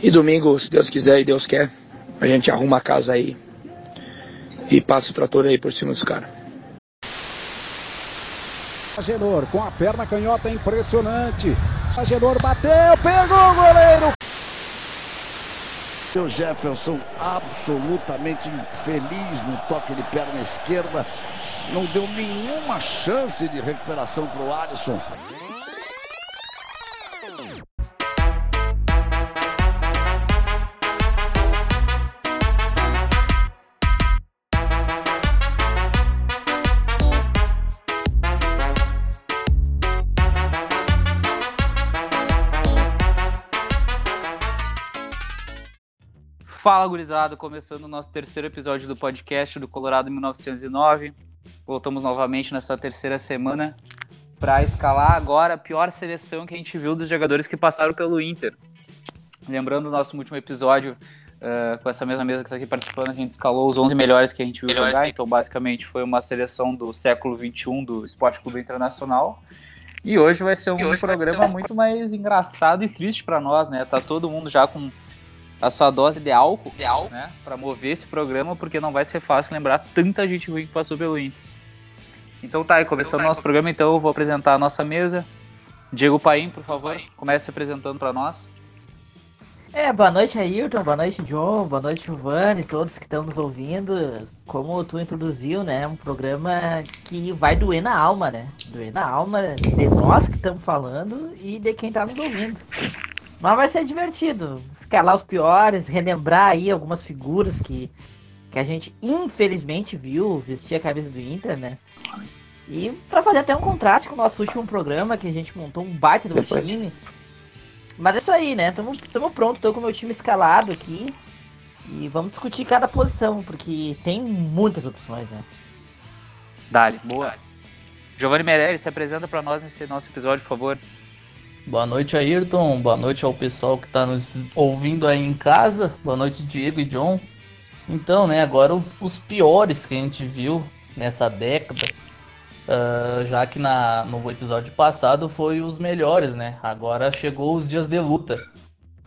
E domingo, se Deus quiser e Deus quer, a gente arruma a casa aí e passa o trator aí por cima dos caras. Agenor com a perna canhota impressionante. Agenor bateu, pegou o goleiro. O Jefferson absolutamente infeliz no toque de perna esquerda. Não deu nenhuma chance de recuperação para o Alisson. Fala, gurizada! Começando o nosso terceiro episódio do podcast do Colorado 1909. Voltamos novamente nessa terceira semana para escalar agora a pior seleção que a gente viu dos jogadores que passaram pelo Inter. Lembrando o nosso último episódio, uh, com essa mesma mesa que está aqui participando, a gente escalou os 11 melhores que a gente viu melhores jogar. Que... Então, basicamente, foi uma seleção do século XXI do Esporte Clube Internacional. E hoje vai ser um programa ser um... muito mais engraçado e triste para nós, né? Tá todo mundo já com a sua dose de álcool, de álcool. né, para mover esse programa, porque não vai ser fácil lembrar tanta gente ruim que passou pelo Inter. Então tá, começando o nosso programa, então eu vou apresentar a nossa mesa. Diego Paim, por favor, Paim. comece se apresentando para nós. É, boa noite Ailton, boa noite John, boa noite Giovanni, todos que estão nos ouvindo. Como tu introduziu, né, um programa que vai doer na alma, né? Doer na alma de nós que estamos falando e de quem está nos ouvindo. Mas vai ser divertido. Escalar os piores, relembrar aí algumas figuras que, que a gente infelizmente viu vestir a camisa do Inter, né? E para fazer até um contraste com o nosso último programa, que a gente montou um baita do Depois. time. Mas é isso aí, né? Tamo, tamo pronto, tô com o meu time escalado aqui. E vamos discutir cada posição, porque tem muitas opções, né? Dali, boa. Giovanni Meirelles, se apresenta para nós nesse nosso episódio, por favor. Boa noite, Ayrton. Boa noite ao pessoal que está nos ouvindo aí em casa. Boa noite, Diego e John. Então, né, agora os piores que a gente viu nessa década, uh, já que na, no episódio passado foi os melhores, né? Agora chegou os dias de luta.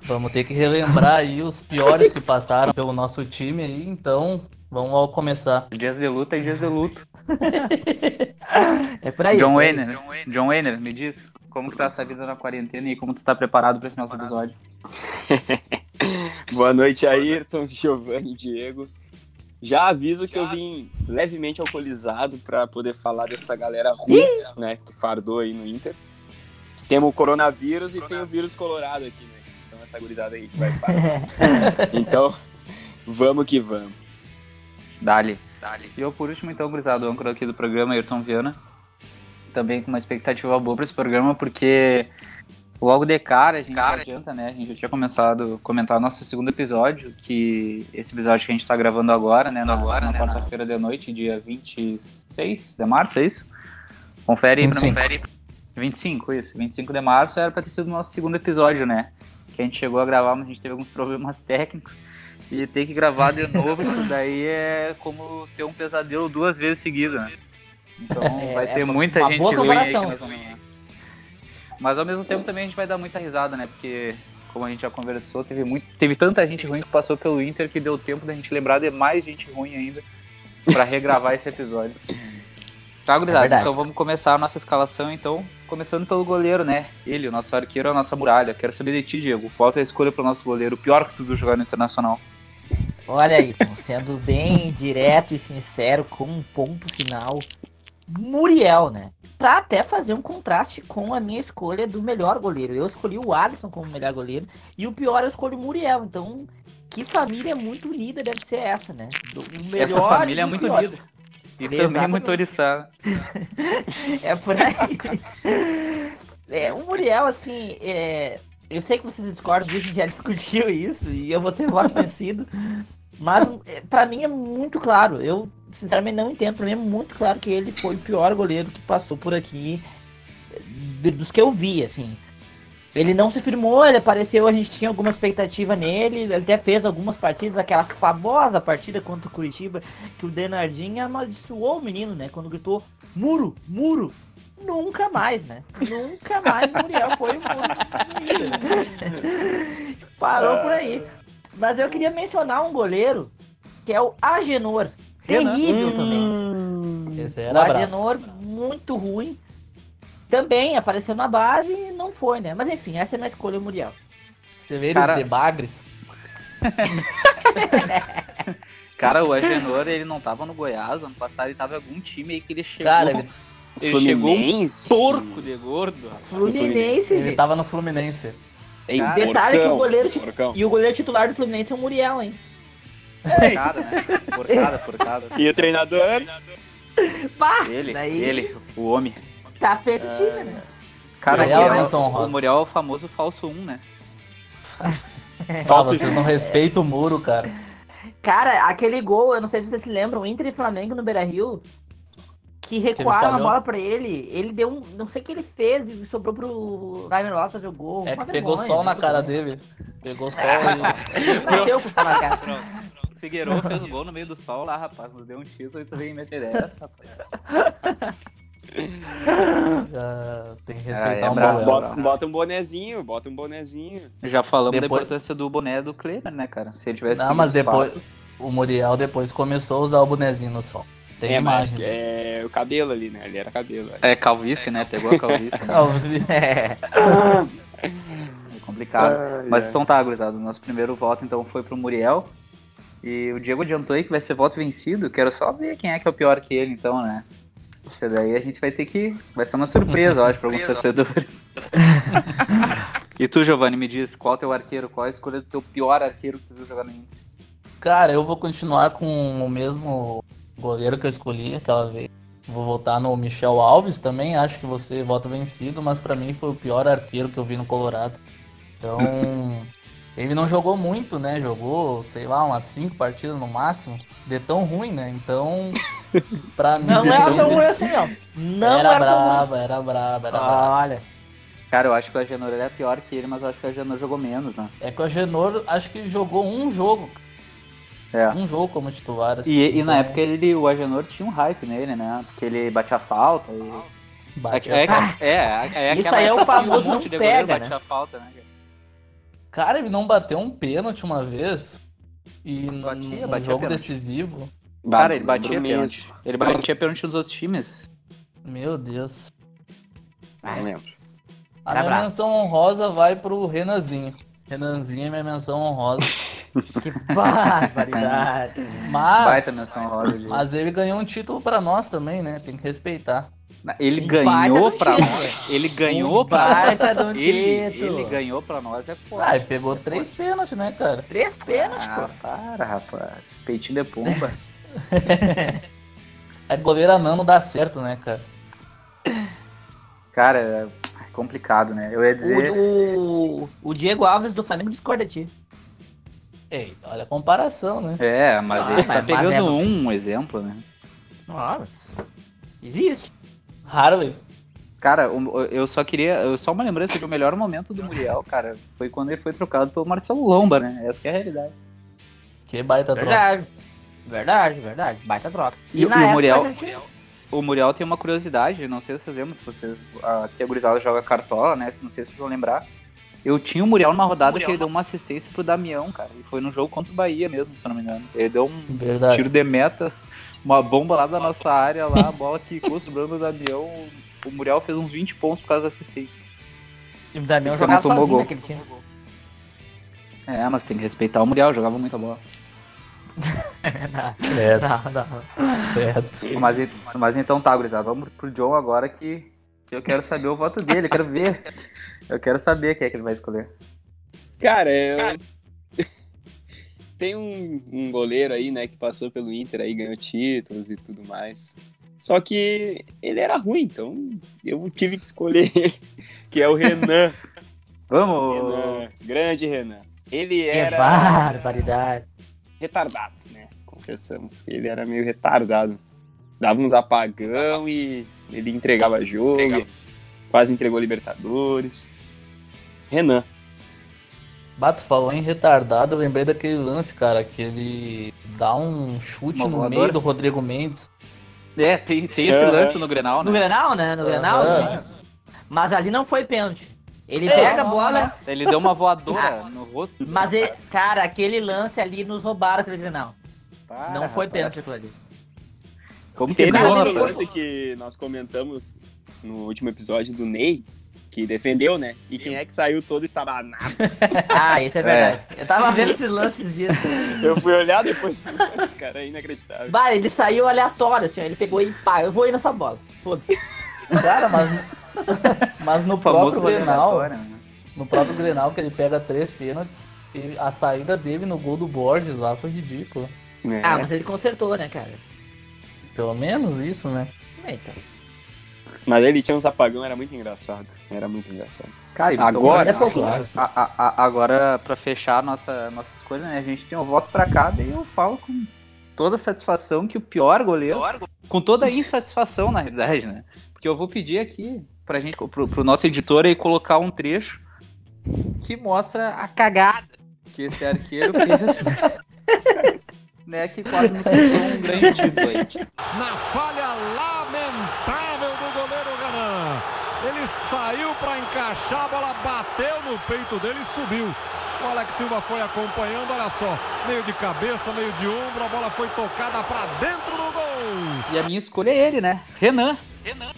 Vamos ter que relembrar aí os piores que passaram pelo nosso time aí, então vamos começar. Dias de luta e dias de luto. é por aí. John Wayner, John Wayner, me diz. Como que tá essa vida na quarentena e como tu tá preparado para esse nosso episódio? Boa noite, Ayrton, Giovanni, Diego. Já aviso que eu vim levemente alcoolizado para poder falar dessa galera ruim, né, que fardou aí no Inter. Temos o coronavírus e tem o vírus colorado aqui, né? São essa gurizada aí que vai falar. então, vamos que vamos. Dali. Dali. E eu, por último, então, gurizado, o âncora aqui do programa, Ayrton Viana também com uma expectativa boa para esse programa, porque logo de cara a gente cara. adianta, né? A gente já tinha começado a comentar o nosso segundo episódio, que esse episódio que a gente está gravando agora, né? Na, agora, na né, quarta-feira de noite, dia 26 de março, é isso? Confere aí pra mim. Confere. 25, isso. 25 de março era para ter sido o nosso segundo episódio, né? Que a gente chegou a gravar, mas a gente teve alguns problemas técnicos. E ter que gravar de novo, isso daí é como ter um pesadelo duas vezes seguidas, né? Então é, vai ter é muita gente ruim aí que Mas ao mesmo tempo também a gente vai dar muita risada, né? Porque, como a gente já conversou, teve, muito, teve tanta gente ruim que passou pelo Inter que deu tempo da gente lembrar de mais gente ruim ainda para regravar esse episódio. Tá, gurizada? É então vamos começar a nossa escalação, então. Começando pelo goleiro, né? Ele, o nosso arqueiro, a nossa muralha. Quero saber de ti, Diego. Qual a tua escolha pro nosso goleiro? O pior que tu viu jogar no Internacional? Olha aí, sendo bem direto e sincero, com um ponto final, Muriel, né? Pra até fazer um contraste com a minha escolha do melhor goleiro. Eu escolhi o Alisson como melhor goleiro e o pior eu escolhi o Muriel. Então, que família muito unida deve ser essa, né? O melhor essa família é muito pior. unida. E Exatamente. também muito oriçada. é por aí. É, o Muriel, assim, é... eu sei que vocês discordam disso, a gente já discutiu isso, e eu vou ser voto vencido. Mas é, para mim é muito claro. Eu sinceramente não entendo. Pra mim é muito claro que ele foi o pior goleiro que passou por aqui dos que eu vi, assim. Ele não se firmou, ele apareceu, a gente tinha alguma expectativa nele, ele até fez algumas partidas, aquela famosa partida contra o Curitiba, que o Denardinho amaldiçoou o menino, né? Quando gritou, muro, muro, nunca mais, né? Nunca mais Muriel foi o. Parou por aí. Mas eu queria mencionar um goleiro, que é o Agenor. Terrível também. Esse O era brabo. Agenor, muito ruim. Também apareceu na base e não foi, né? Mas enfim, essa é a minha escolha, o Muriel. Severus Cara- de Bagres. Cara, o Agenor, ele não tava no Goiás, ano passado ele tava em algum time aí que ele chegou. Cara, ele, ele chegou um Fluminense. porco de gordo. rapaz. Fluminense, ele gente. tava no Fluminense. Ei, Cara, Detalhe que o porcão, goleiro porcão. E o goleiro titular do Fluminense é o Muriel, hein? Porcada, né? Porcada, porcada. E o treinador? Pá! Ele, Daí ele, o homem. Tá feito o time, né? Cara, Muriel que é menção o, o Muriel é o famoso falso 1, né? Ah, vocês não respeitam o muro, cara. Cara, aquele gol, eu não sei se vocês se lembram, Inter e Flamengo no Beira Rio, que recuaram a bola pra ele. Ele deu um. Não sei o que ele fez e sobrou pro Ryan Lopes fazer o gol. É pegou vergonha, sol na né? cara dele. Pegou sol e. Nasceu com sol na cara. O Figueiredo fez o gol no meio do sol lá, rapaz. Nos deu um título e tu veio meter essa, rapaz. Ah, tem que Ah, respeitar é um brabo. goleiro. Bota, bota um bonezinho, bota um bonezinho. Já falamos da Depois- importância do boné do Kleber, né, cara? Se ele tivesse Não, mas depois- passos. O Muriel depois começou a usar o bonezinho no sol. Tem é, mas imagens. é o cabelo ali, né? Ele era cabelo. É calvície, né? Pegou a calvície. né? Talvez. É. É complicado. Ai, Mas ai. então tá, gurizada. Nosso primeiro voto então foi pro Muriel. E o Diego adiantou aí que vai ser voto vencido. Quero só ver quem é que é o pior que ele, então, né? Isso daí a gente vai ter que. Vai ser uma surpresa, eu acho, para alguns torcedores. e tu, Giovanni, me diz qual é o teu arqueiro, qual a escolha do teu pior arqueiro que tu viu jogar no Inter? Cara, eu vou continuar com o mesmo goleiro que eu escolhi aquela vez. Vou votar no Michel Alves também. Acho que você vota vencido, mas pra mim foi o pior arqueiro que eu vi no Colorado. Então, ele não jogou muito, né? Jogou, sei lá, umas cinco partidas no máximo. De tão ruim, né? Então, pra mim. Não era tão ruim assim, ó. Não era, era, brava, era brava, era brava. Olha. Cara, eu acho que o Agenor ele é pior que ele, mas eu acho que o Agenor jogou menos, né? É que o Agenor acho que jogou um jogo. É. Um jogo como titular. Assim, E, e na então, época ele, o Agenor tinha um hype nele, né? Porque ele batia falta e. bate é, a- é, é, é Isso aí é o famoso um não de goleiro pega, batia falta, né? cara? Ele não bateu um pênalti uma vez. E no, Batia, no batia jogo pênalti. decisivo. Cara, ele batia pênalti. Ele batia pênalti nos outros times. Meu Deus. Não lembro. A minha menção honrosa vai pro Renanzinho. Renanzinho é minha menção honrosa. Que barbaridade. Baita Mas, mas ele ganhou um título pra nós também, né? Tem que respeitar. Ele ganhou pra nós. Ele ganhou pra nós. Ele, ganhou pra nós, é foda. Ah, ele pegou três pênaltis, né, cara? Três pênaltis, Ah, pô. para, rapaz. Peitinho de pomba. É goleiro anão não dá certo, né, cara? Cara, é complicado, né? Eu ia dizer. O, o, o Diego Alves do Flamengo discorda de ti. Ei, olha a comparação, né? É, mas Ah, ele tá mas- pegando é- um exemplo, né? Nossa. Existe. Harvey. Cara, eu só queria. eu- Só uma lembrança que o melhor momento do Muriel, cara, foi quando ele foi trocado pelo Marcelo Lomba, né? Essa que é a realidade. Que baita troca. Verdade. Verdade, verdade. Baita troca. E, e na o época Muriel. a gente- O Muriel tem uma curiosidade, não sei se vocês lembram, se vocês. Aqui a gurizada joga cartola, né? Não sei se vocês vão lembrar. Eu tinha o Muriel numa rodada que ele deu uma assistência pro Damião, cara. E foi no jogo contra o Bahia mesmo, se eu não me engano. Ele deu um Verdade. tiro de meta, uma bomba lá da nossa área lá, a bola que quicou sobrando o Damião. O Muriel fez uns 20 pontos por causa da assistência. E o Damião Então jogava não tomou sozinho gol. naquele time. É, mas tem que respeitar o Muriel, jogava muita bola. Não, não. certo. Mas, mas então tá, gurizada, vamos pro John agora que, que eu quero saber o voto dele, eu quero ver. Eu quero saber quem é que ele vai escolher. Cara, eu... tem um, um goleiro aí, né, que passou pelo Inter aí, ganhou títulos e tudo mais. Só que ele era ruim, então eu tive que escolher ele, que é o Renan. Vamos! Renan grande Renan. Ele Que era barbaridade. retardado, né? Confessamos que ele era meio retardado. Dava uns apagão e ele entregava jogo, quase entregou Libertadores. Renan. Bato falou em retardado, eu lembrei daquele lance, cara, que ele dá um chute Uma no voadora? meio do Rodrigo Mendes. É, tem, tem esse Aham. lance no Grenal, No né? Grenal, né? No Grenal. Aham. né? Mas ali não foi pênalti. Ele pega a bola, Ele deu uma voadora no rosto. mas, ele, cara, aquele lance ali nos roubaram aquele Grenal. Para, Não foi rapaz. pênalti aquilo ali. Como Teve não, lance que nós comentamos no último episódio do Ney, que defendeu, né? E quem é que saiu todo estabanado. Ah, isso é verdade. Eu tava vendo esses lances disso. Eu fui olhar depois, esse cara é inacreditável. Bah, ele saiu aleatório, assim, ó, ele pegou e pá, eu vou ir nessa bola. Foda-se. Cara, mas, mas no próprio Grenal, né? no próprio Grenal, que ele pega três pênaltis, e a saída dele no gol do Borges lá foi ridícula. É. Ah, mas ele consertou, né, cara? Pelo menos isso, né? É, então. Mas ele tinha uns apagão, era muito engraçado. Era muito engraçado. Cara, então, Agora, é pouco. agora a- a- a- agora, pra fechar a nossa, nossa escolha, né? A gente tem um voto pra cada e eu falo com toda satisfação que o pior goleiro. Com toda a insatisfação, na realidade, né? Porque eu vou pedir aqui pra gente, pro, pro nosso editor aí colocar um trecho que mostra a cagada que esse arqueiro fez. né, que quase nos custou um grande título aí. na falha lamentável do goleiro Renan. Ele saiu para encaixar, a bola bateu no peito dele e subiu. O Alex Silva foi acompanhando, olha só, meio de cabeça, meio de ombro, a bola foi tocada para dentro do gol. E a minha escolha é ele, né? Renan. Renan.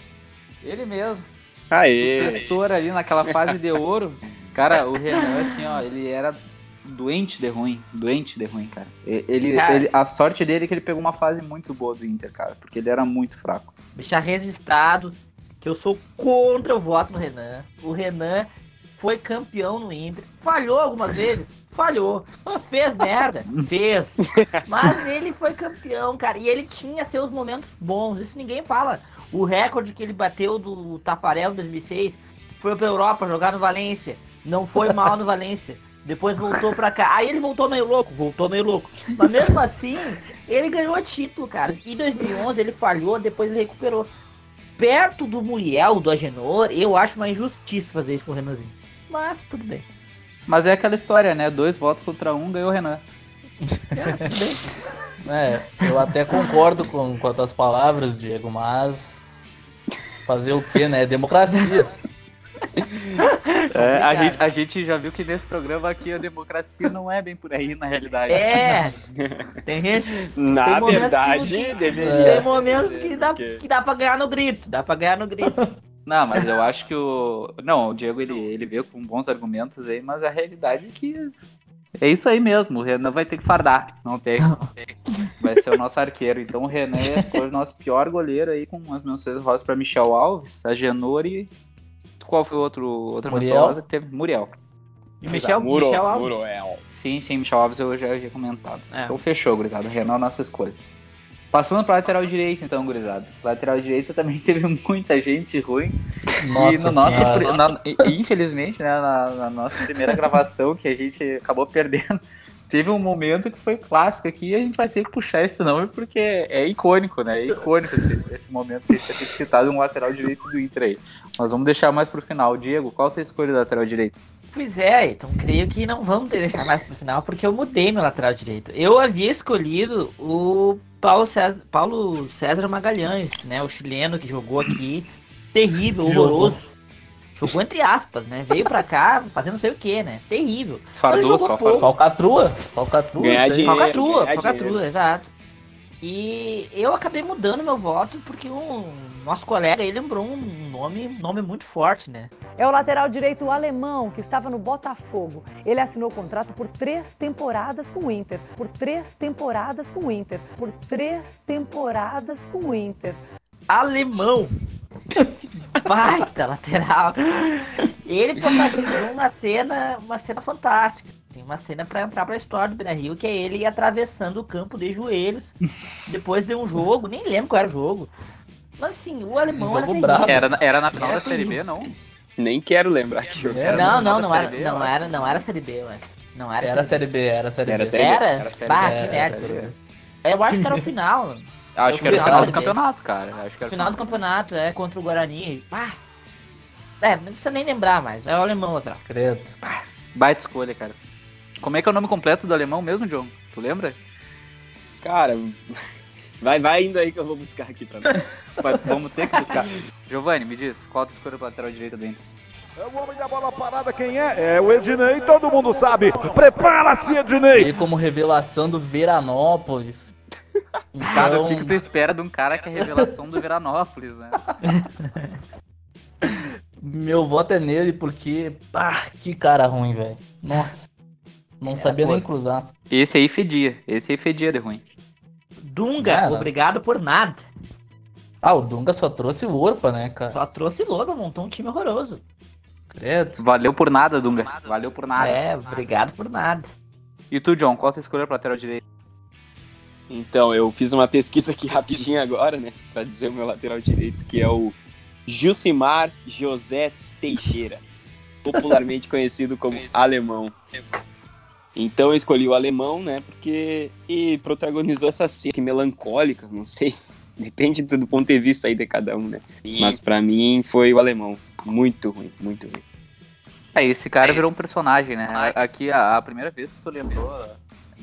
Ele mesmo. Aê! sucessor ali naquela fase de ouro. Cara, o Renan, assim, ó, ele era doente de ruim. Doente de ruim, cara. Ele, Cara. ele- a sorte dele é que ele pegou uma fase muito boa do Inter, cara, porque ele era muito fraco. Deixar registrado que eu sou contra o voto no Renan. O Renan foi campeão no Inter. Falhou algumas vezes? Falhou. Fez merda? Fez. Mas ele foi campeão, cara. E ele tinha seus momentos bons. Isso ninguém fala. O recorde que ele bateu do Tafarel em 2006 foi pra Europa jogar no Valência. Não foi mal no Valência. Depois voltou pra cá. Aí ele voltou meio louco, voltou meio louco. Mas mesmo assim, ele ganhou título, cara. Em 2011 ele falhou, depois ele recuperou. Perto do Muriel, do Agenor, eu acho uma injustiça fazer isso com o Renanzinho. Mas tudo bem. Mas é aquela história, né? Dois votos contra um, ganhou o Renan. É, tudo bem. É, eu até concordo com, com as tuas palavras, Diego, mas fazer o quê, né? Democracia. É, a, gente, a gente já viu que nesse programa aqui a democracia não é bem por aí, na realidade. É, tem gente. Na Tem verdade, que- deveria. Tem momentos que dá, que dá pra ganhar no grito. Dá pra ganhar no grito. Não, mas eu acho que o. Não, o Diego ele, ele veio com bons argumentos aí, mas a realidade é que. É isso aí mesmo, o Renan vai ter que fardar. Não tem. não tem. Vai ser o nosso arqueiro. Então o Renan é a escolha do nosso pior goleiro aí, com as menções rosas pra Michel Alves, a Genor e. Qual foi o outro, outra menção Muriel. rosa que teve? Muriel. E Michel, Muro, Michel Alves. Muroel. Sim, sim, Michel Alves eu já havia comentado. É. Então fechou, gurizada. O Renan é a nossa escolha. Passando pra lateral direita, então, gurizada. Lateral direita também teve muita gente ruim. e Nossa no nosso, na- e- infelizmente, né, na, na nossa primeira gravação que a gente acabou perdendo, teve um momento que foi clássico aqui e a gente vai ter que puxar esse nome porque é icônico, né? É icônico esse, esse momento que a gente vai ter que citar um lateral direito do Inter aí. Mas vamos deixar mais pro final. Diego, qual a tua escolha do lateral direito? Pois é, então creio que não vamos deixar mais pro final, porque eu mudei meu lateral direito. Eu havia escolhido o Paulo César, Paulo César Magalhães, né? O chileno que jogou aqui. Terrível, horroroso. Jogou entre aspas, né? Veio pra cá fazendo não sei o que, né? Terrível. Fardou só, pouco. Falcatrua. Falcatrua. Ganhar isso aí. dinheiro. Falcatrua, ganhar falcatrua, dinheiro. exato. E eu acabei mudando meu voto porque o nosso colega aí lembrou um nome, nome muito forte, né? É o lateral direito alemão que estava no Botafogo. Ele assinou contrato por três temporadas com o Inter. Por três temporadas com o Inter. Por três temporadas com o Inter. alemão. Esse baita lateral. Ele protagonizou uma cena, uma cena fantástica. Assim, uma cena pra entrar pra história do Beira-Rio, que é ele atravessando o campo de joelhos depois de um jogo, nem lembro qual era o jogo. Mas assim, o alemão Um era jogo. Era, era na final Era da Série B, não? Nem quero lembrar que eu Era Não, não, não era, B, não era, não era Série B, eu acho. Não era, Era Série Série B, era Série Era B. Série B. B. Era? Era Série Bah, B, que era merda. Série B. Eu acho que era o final. Acho que era o final do campeonato, cara. Acho que final do campeonato, é, contra o Guarani. Pá. É, não precisa nem lembrar mais. É o alemão atrás. Credo. Baita escolha, cara. Como é que é o nome completo do alemão mesmo, John? Tu lembra? Cara, vai, vai indo aí que eu vou buscar aqui pra nós. Mas vamos ter que buscar. Giovanni, me diz, qual a tua escolha pra lateral direita do Inter? É o homem da bola parada, quem é? É o Ednei, todo mundo sabe. Prepara-se, Ednei. Ele como revelação do Veranópolis. Cara, o Então, que, que tu espera de um cara que é revelação do Veranópolis, né? meu voto é nele porque, pá, que cara ruim, velho. Nossa, não sabia pô. nem cruzar. Esse aí fedia. Esse aí fedia de ruim. Dunga, Cara. obrigado por nada. Ah, o Dunga só trouxe o Orpa, né, cara? Só trouxe logo, montou um time horroroso. Credo. Valeu por nada, Dunga. Valeu por nada. É, obrigado por nada. E tu, John, qual a tua escolha pra lateral direito? Então, eu fiz uma pesquisa aqui rapidinho agora, né? Pra dizer o meu lateral direito, que é o Jusimar José Teixeira. Popularmente conhecido como Alemão. Então eu escolhi o alemão, né? Porque e protagonizou essa cena melancólica, não sei. Depende do do ponto de vista aí de cada um, né? Mas pra mim foi o alemão. Muito ruim, muito ruim. É, esse cara virou um personagem, né? Aqui, a, a primeira vez que tu lembrou,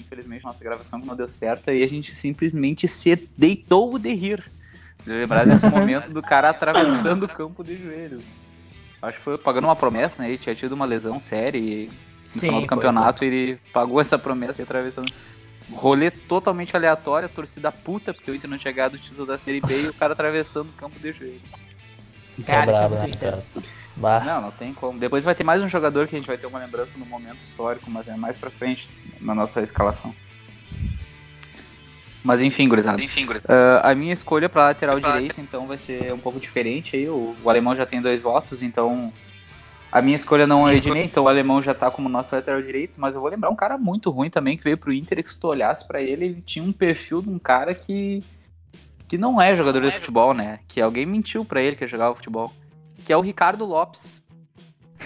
infelizmente, nossa gravação que não deu certo, aí a gente simplesmente se deitou de rir. De lembrar desse momento do cara atravessando o campo de joelhos. Acho que foi pagando uma promessa, né? Ele tinha tido uma lesão séria e no Sim, final do foi, campeonato ele pagou essa promessa e atravessando. Rolê totalmente aleatório, torcida puta, porque o Inter não tinha ganhado o título da Série B e o cara atravessando o campo de joelhos. Fica Cara, isso é né, muito cara? Bah. Não, não tem como. Depois vai ter mais um jogador que a gente vai ter uma lembrança no momento histórico, mas é mais pra frente na nossa escalação. Mas enfim, gurizada. Enfim, a minha escolha pra lateral direito, então, vai ser um pouco diferente aí. O, o alemão já tem dois votos, então. A minha escolha não é o Ednei, então o alemão já tá como nosso lateral direito, mas eu vou lembrar um cara muito ruim também que veio pro Inter e que se tu olhasse pra ele, ele tinha um perfil de um cara que. que não é jogador de futebol, né? Que alguém mentiu pra ele que jogava futebol. Que é o Ricardo Lopes.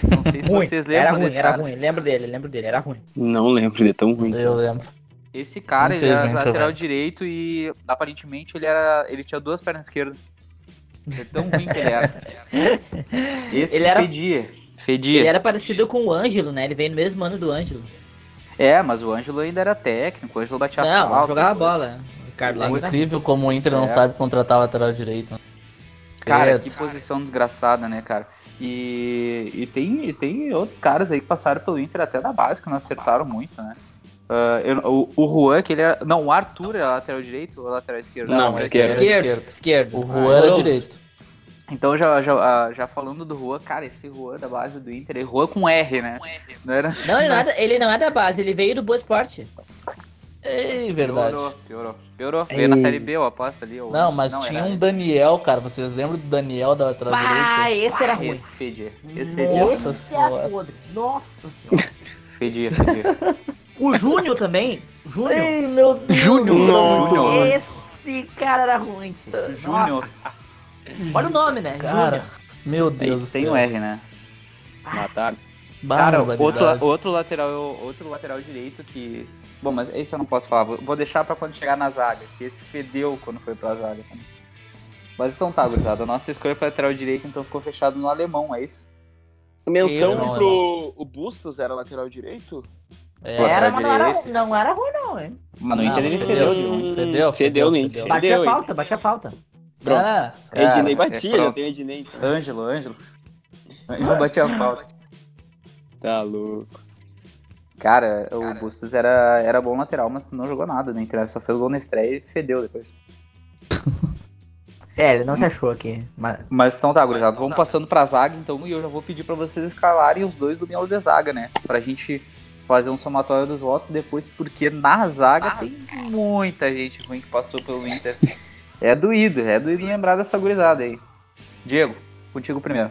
Não sei se vocês lembram era ruim, desse era cara. ruim. Lembro dele, lembro dele, era ruim. Não lembro, ele é tão ruim. Eu lembro. Esse cara, ele era Infelizmente, lateral lembro. direito e aparentemente ele era. ele tinha duas pernas esquerdas. É tão ruim que ele era. Esse Ele era- fedia. Fedia. Ele era parecido com o Ângelo, né? Ele veio no mesmo ano do Ângelo. É, mas o Ângelo ainda era técnico, o Ângelo batia Não, falta. jogava bola. O Ricardo É incrível como o Inter não É. sabe contratar lateral direito. Cara, que posição desgraçada, né, cara? E, e, tem, e tem outros caras aí que passaram pelo Inter até da base que não acertaram muito, né? Ah, eu- o, o Juan, que ele era. Não, o Arthur era lateral direito ou lateral esquerdo? Não, esse esquerda. era Esquerdo, esquerdo. O Juan era Ah, direito. Então, já, já, ah, já falando do Juan, cara, esse Juan da base do Inter, é Juan com R, né? Não era. Não, ele não, é da, ele não é da base, ele veio do Boa Esporte. Ei, verdade. Piorou, piorou. Piorou. Veio na Série B, eu aposto ali. ou- Não, mas era tinha um ele. Daniel, cara. Vocês lembram do Daniel da lateral Ah, direita? esse era ruim. Esse fedia. Esse fedia. Nossa Esse é senhora. podre. Nossa senhora. Fedia, fedia. O Júnior também. Júnior. Ei, meu Deus. Júnior. Esse cara era ruim. tio. Júnior. Olha o nome, né? Cara, Júnior. meu Deus do Sem céu. o R, né? Mataram. Cara, Barbaridade. outro, outro, lateral, outro lateral direito que. Bom, mas esse eu não posso falar. Vou deixar pra quando chegar na zaga, que esse fedeu quando foi pra zaga também. Mas então tá, gurizada. A nossa escolha pra lateral direito então ficou fechado no alemão, é isso? Menção Eu não, pro o Bustos era lateral direito? É, Era, mas não era, não era ruim, não, hein? Mas no Não, Inter ele fedeu. fedeu. Fedeu, Fedeu, nem. fedeu. Batia falta, batia falta. Pronto. Ah, Ednei Cara, batia, é, já tem Ednei. Então. Ângelo, Ângelo. Ângelo batia a falta. Tá louco. Cara, o Bustos era, era bom lateral, mas não jogou nada no Inter. Só fez gol na estreia e fedeu depois. É, ele não se achou aqui. Mas... Mas então tá, gurizada, vamos passando pra zaga então, e eu já vou pedir pra vocês escalarem os dois do miolo de zaga, né? Pra gente fazer um somatório dos votos depois, porque na zaga tem muita gente ruim que passou pelo Inter. É doído, é doído lembrar dessa gurizada aí. Diego, contigo primeiro.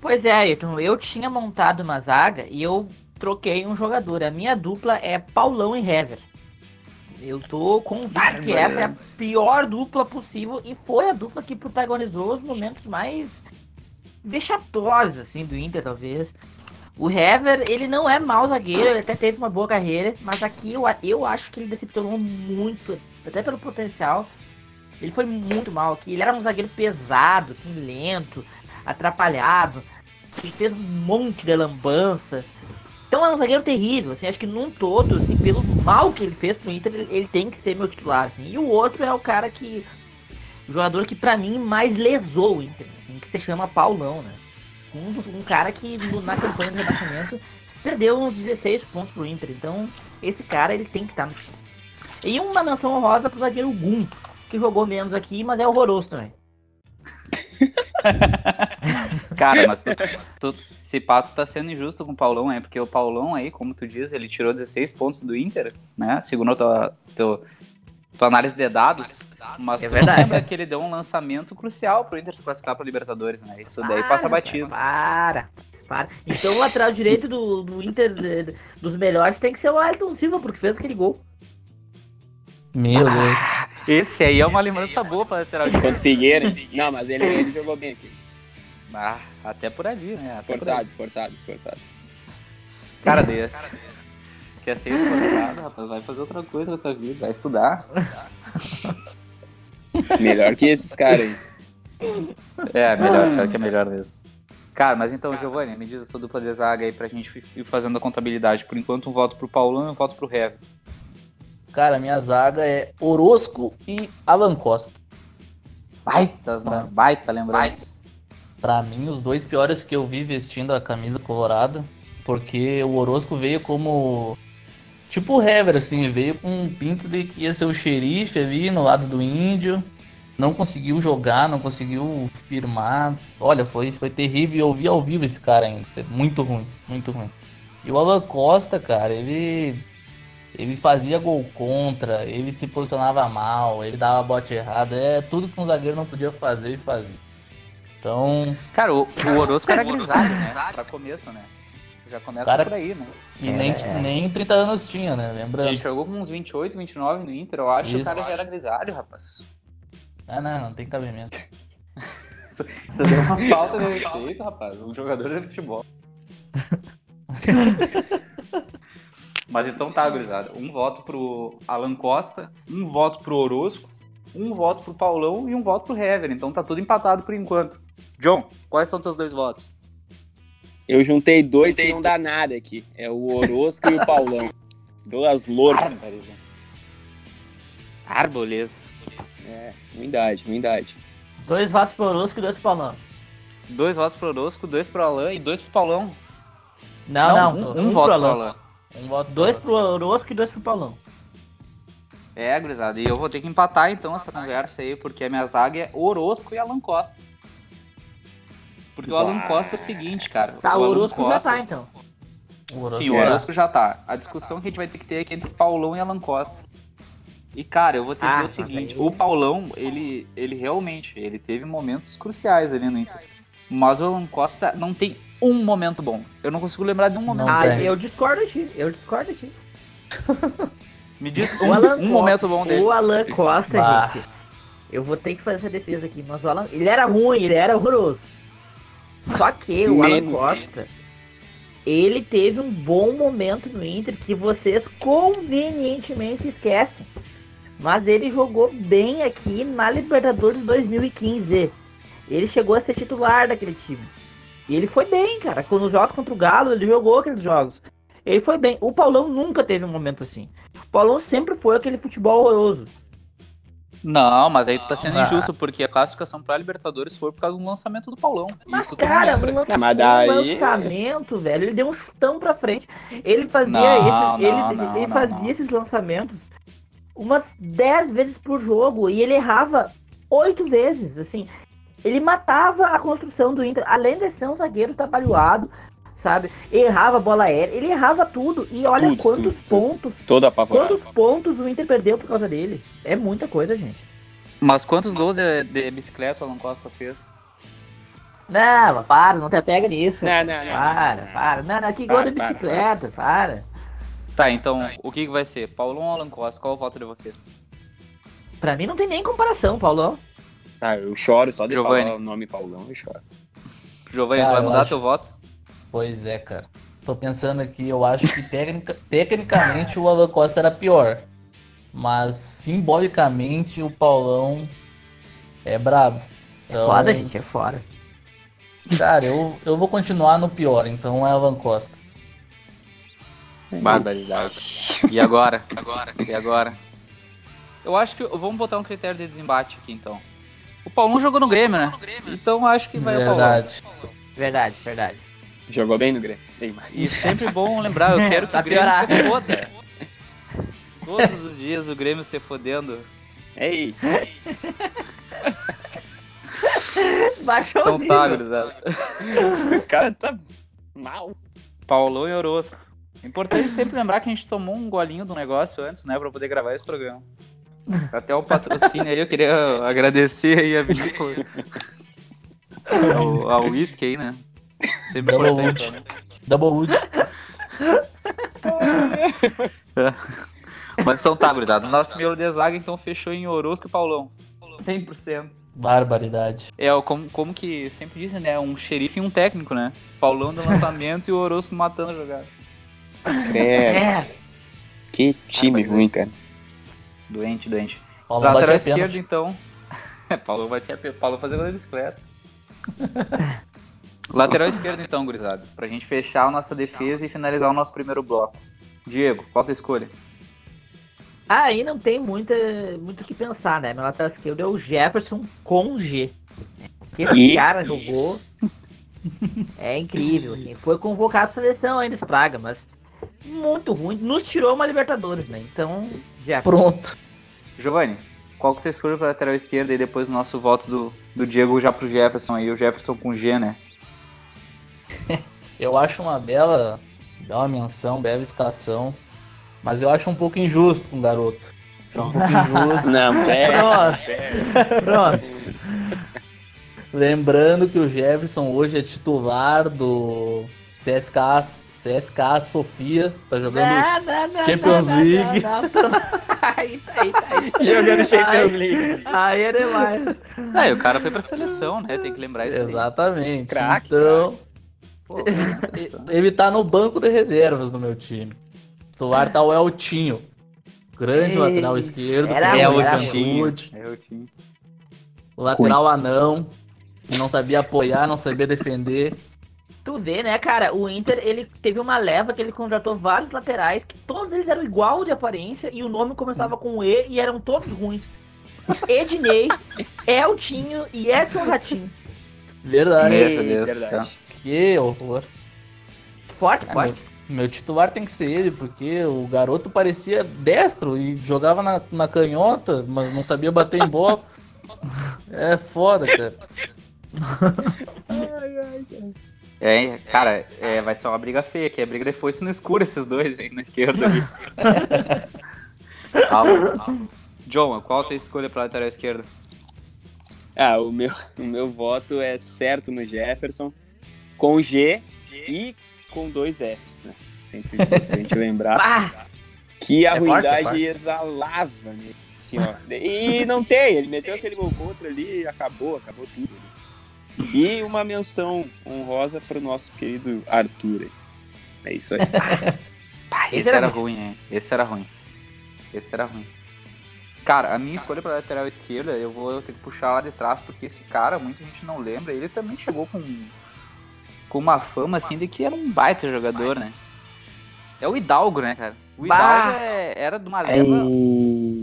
Pois é, Ayrton, eu tinha montado uma zaga e eu troquei um jogador. A minha dupla é Paulão e Hever. Eu tô convicto que essa é a pior dupla possível e foi a dupla que protagonizou os momentos mais vexatórios, assim, do Inter, talvez. O Hever, ele não é mau zagueiro, ele até teve uma boa carreira, mas aqui eu, eu acho que ele decepcionou muito, até pelo potencial. Ele foi muito mal aqui. Ele era um zagueiro pesado, assim, lento, atrapalhado. Ele fez um monte de lambança. Então é um zagueiro terrível, assim, acho que num todo, assim, pelo mal que ele fez pro Inter, ele, ele tem que ser meu titular, assim. E o outro é o cara que. O jogador que pra mim mais lesou o Inter, assim, que se chama Paulão, né? Um, um cara que na campanha do rebaixamento perdeu uns 16 pontos pro Inter. Então, esse cara ele tem que estar no time. E uma menção honrosa pro zagueiro Gum, que jogou menos aqui, mas é horroroso também. Cara, mas tu, tu, esse pato tá sendo injusto com o Paulão, é porque o Paulão aí, como tu diz, ele tirou 16 pontos do Inter, né? Segundo a tua, teu- tua análise de dados. Mas É tu verdade. lembra que ele deu um lançamento crucial pro Inter se classificar pra Libertadores, né? Isso daí passa batido. Para, para. Então o lateral direito do, do Inter, de- de- dos melhores, tem que ser o Ayrton Silva, porque fez aquele gol. Meu Deus. Esse aí é uma lembrança boa pra lateral direito. Contra o Figueira. Não, mas ele, ele jogou bem aqui. Ah, até por ali, né? Até Esforçado, esforçado, esforçado. Cara desse. Quer ser esforçado, rapaz? Vai fazer outra coisa na tua vida, vai estudar. Melhor que esses caras aí. É, melhor, pior que é melhor mesmo. Cara, mas então, Giovanni, me diz a sua dupla de zaga aí pra gente ir fazendo a contabilidade. Por enquanto, um voto pro Paulão e um voto pro Heavy. Cara, minha zaga é Orosco e Alan Costa. Baitas, né? Baita lembrança. Pra mim, os dois piores que eu vi vestindo a camisa colorada, porque o Orosco veio como. Tipo o Hever, assim, veio com um pinto de que ia ser o xerife ali no lado do índio. Não conseguiu jogar, não conseguiu firmar. Olha, foi, foi terrível. Eu vi ao vivo esse cara ainda. Muito ruim, muito ruim. E o Alan Costa, cara, ele. Ele fazia gol contra, ele se posicionava mal, ele dava bote errado. É tudo que um zagueiro não podia fazer e fazia. Então, Cara, o, o Orosco era grisalho, né? Pra começo, né? Já começa Cara- por aí, né? E nem, nem 30 anos tinha, né? Lembrando. Ele jogou com uns 28, 29 no Inter, eu acho que o Isso. cara já era grisalho, rapaz. Ah, não, não tem cabimento. Isso, isso deu uma falta de respeito, rapaz. Um jogador de futebol. Mas então tá, gurizada. Um voto pro Alan Costa, um voto pro Orosco, um voto pro Paulão e um voto pro Hever. Então tá tudo empatado por enquanto. John, quais são teus dois votos? Eu juntei dois que não dá nada aqui. É o Orosco e o Paulão. Duas louras. Arboleda. É, ruindade, ruindade. Dois votos pro Orosco e dois pro Paulão. Dois votos pro Orosco, dois pro Alan e dois pro Paulão. Não, não, um, um, um voto pro pro Alan. Um voto Dois pro Orosco e dois pro Paulão. É, gurizada, e eu vou ter que empatar então essa conversa aí, porque a minha zaga é Orosco e Alan Costa. Porque o Alan Costa é o seguinte, cara. Tá, o Orosco já Costa- tá então. O Orosco Sim, o é- Orosco já tá. A discussão que a gente vai ter que ter aqui é entre Paulão e Alan Costa. E, cara, eu vou te Ah, dizer o mas seguinte, aí- o Paulão, ele, ele realmente, ele teve momentos cruciais ali no Inter. Mas o Alan Costa não tem um momento bom. Eu não consigo lembrar de um momento Ah, bom. tem. eu discordo de eu discordo de. Me diz O um, Alan um Costa- momento bom dele. O Alan Costa, Bah. gente. Eu vou ter que fazer essa defesa aqui, mas o Alan. Ele era ruim, ele era horroroso. Só que o Alan Menos, Costa. Ele teve um bom momento no Inter que vocês convenientemente esquecem. Mas ele jogou bem aqui na Libertadores 2015. Ele chegou a ser titular daquele time. E ele foi bem, cara. Quando os jogos contra o Galo, ele jogou aqueles jogos. Ele foi bem. O Paulão nunca teve um momento assim. O Paulão sempre foi aquele futebol horroroso. Não, mas aí tu tá sendo Ah. injusto, porque a classificação pra Libertadores foi por causa do lançamento do Paulão. Mas, Isso cara, lembra. no lança- Ah, mas daí- lançamento, velho, ele deu um chutão pra frente. Ele fazia, Não, esse- não, ele, não, ele não, fazia não. esses lançamentos umas 10 vezes por jogo e ele errava 8 vezes, assim. Ele matava a construção do Inter, além de ser um zagueiro trabalhado, sabe? Errava a bola aérea, ele errava tudo. E olha Tudo, quantos tudo, tudo. pontos, Todo apavorado. quantos pontos o Inter perdeu por causa dele. É muita coisa, gente. Mas quantos gols de, de bicicleta o Alan Costa fez? Não, para, não te pega nisso. Não, não, não, Para, para. Não, não, que Para, gol de para, bicicleta, para. Tá, então, o que, que vai ser? Paulão ou Alan Costa? Qual o voto de vocês? Pra mim não tem nem comparação, Paulão. Ah, eu choro só de Giovani. falar o nome Paulão, eu choro. Giovanni, tu vai mudar acho- teu voto? Pois é, cara. Tô pensando aqui, eu acho que tecnica- tecnicamente o Alan Costa era pior. Mas simbolicamente o Paulão é brabo. Então, Foda, gente, é fora. Cara, eu, eu vou continuar no pior, então é Alan Costa. Barbaridade. E agora? agora? E agora? Eu acho que vamos botar um critério de desembate aqui então. O Paulão jogou no Grêmio, né? Então acho que vai o Paulão. Verdade. Verdade, verdade. Jogou bem no Grêmio. Ei, E sempre bom lembrar, eu quero que Pra o Grêmio piorar. se foda. Todos os dias o Grêmio se fodendo. Ei, Baixou Então o nível. tá, gurizada. o cara tá mal. Paulão e Orosco. Importante sempre lembrar que a gente tomou um golinho do negócio antes, né, pra poder gravar esse programa. Até o patrocínio aí, eu queria agradecer aí a vinícola. Ao, ao whisky aí, né? Sempre Double importante. Wood. Double Wood. Mas então tá, gurizada. Nosso meu de zaga então fechou em Orosco e Paulão. 100%. Barbaridade. É, o- como, como que sempre dizem, né? Um xerife e um técnico, né? Paulão do lançamento e o Orosco matando a jogada. Credo. É, Que time ruim, cara. Doente, doente. Paulo Lateral esquerdo, pênalti. então. Paulo vai ter Paulo fazer gol de bicicleta. Lateral esquerdo, então, gurizada. Pra gente fechar a nossa defesa e finalizar o nosso primeiro bloco. Diego, qual a tua escolha? Aí não tem muita, muito o que pensar, né? Meu lateral esquerdo é o Jefferson com G. Que esse E- cara jogou. É incrível, assim. Foi convocado pra seleção ainda esse Praga, mas muito ruim. Nos tirou uma Libertadores, né? Então, Jefferson. Pronto. Giovanni, qual que a tua escolha pra lateral esquerda e depois o nosso voto do, do Diego já pro Jefferson aí, o Jefferson com G, né? Eu acho uma bela, bela menção, bela escalação. Mas eu acho um pouco injusto com o garoto. Um pouco injusto. Não, pera. Pronto. Pronto. Lembrando que o Jefferson hoje é titular do CSKA, CSKA Sofia. Tá jogando Não, não, não, Champions League. Aí, aí, aí. Jogando Champions. League. Aí é demais. Ah, e o cara foi pra seleção, né? Tem que lembrar isso. aí. Exatamente. Craque, então, Pô, ele tá no banco de reservas do meu time. O titular tá o Eltinho. Grande Ei, lateral esquerdo. era. É o time. O lateral anão. Que não sabia apoiar, não sabia defender. Tu vê, né, cara, o Inter, ele teve uma leva que ele contratou vários laterais, que todos eles eram igual de aparência, e o nome começava com E e eram todos ruins. Ednei, Eltinho e Edson Ratinho. Verdade. Meu céu. verdade. Que horror. Forte, Ah, forte. Meu titular tem que ser ele, porque o garoto parecia destro e jogava na, na canhota, mas não sabia bater em bola. É foda, cara. É, cara, é, vai ser uma briga feia, que é briga de foice no escuro esses dois aí na esquerda. Calma. John, qual a tua escolha pra lateral esquerda? Ah, o meu, o meu voto é certo no Jefferson, com G e com dois Fs, né? Sempre importante lembrar Ah, que a É forte, é ruindade forte. exalava, né? Assim, ó. E não tem, ele meteu aquele gol contra ali e acabou, acabou tudo. né? E uma menção honrosa pro nosso querido Arthur. É isso aí. Esse, era ruim, hein? Esse era ruim. Esse era ruim. Cara, a minha escolha pra lateral esquerda, eu vou ter que puxar lá de trás, porque esse cara, muita gente não lembra, ele também chegou com, com uma fama, assim, de que era um baita jogador, né? É o Hidalgo, né, cara? O! Hidalgo é- era de uma leva...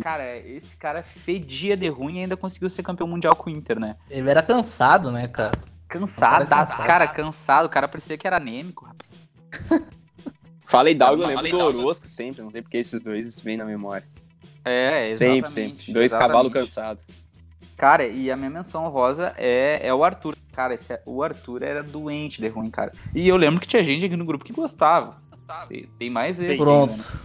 Cara, esse cara fedia de ruim e ainda conseguiu ser campeão mundial com o Inter, né? Ele era cansado, né, cara? Cansado, cara cansado. cara, cansado. O cara parecia que era anêmico, rapaz. Fala Hidalgo, eu lembro do. Orosco sempre, não sei porque esses dois vêm na memória. É, Sempre, exatamente. sempre. Dois exatamente. cavalos cansados. Cara, e a minha menção rosa é, é o Arthur. Cara, esse, o Arthur era doente de ruim, cara. E eu lembro que tinha gente aqui no grupo que gostava. Tem, tem mais esse Pronto. ainda, né?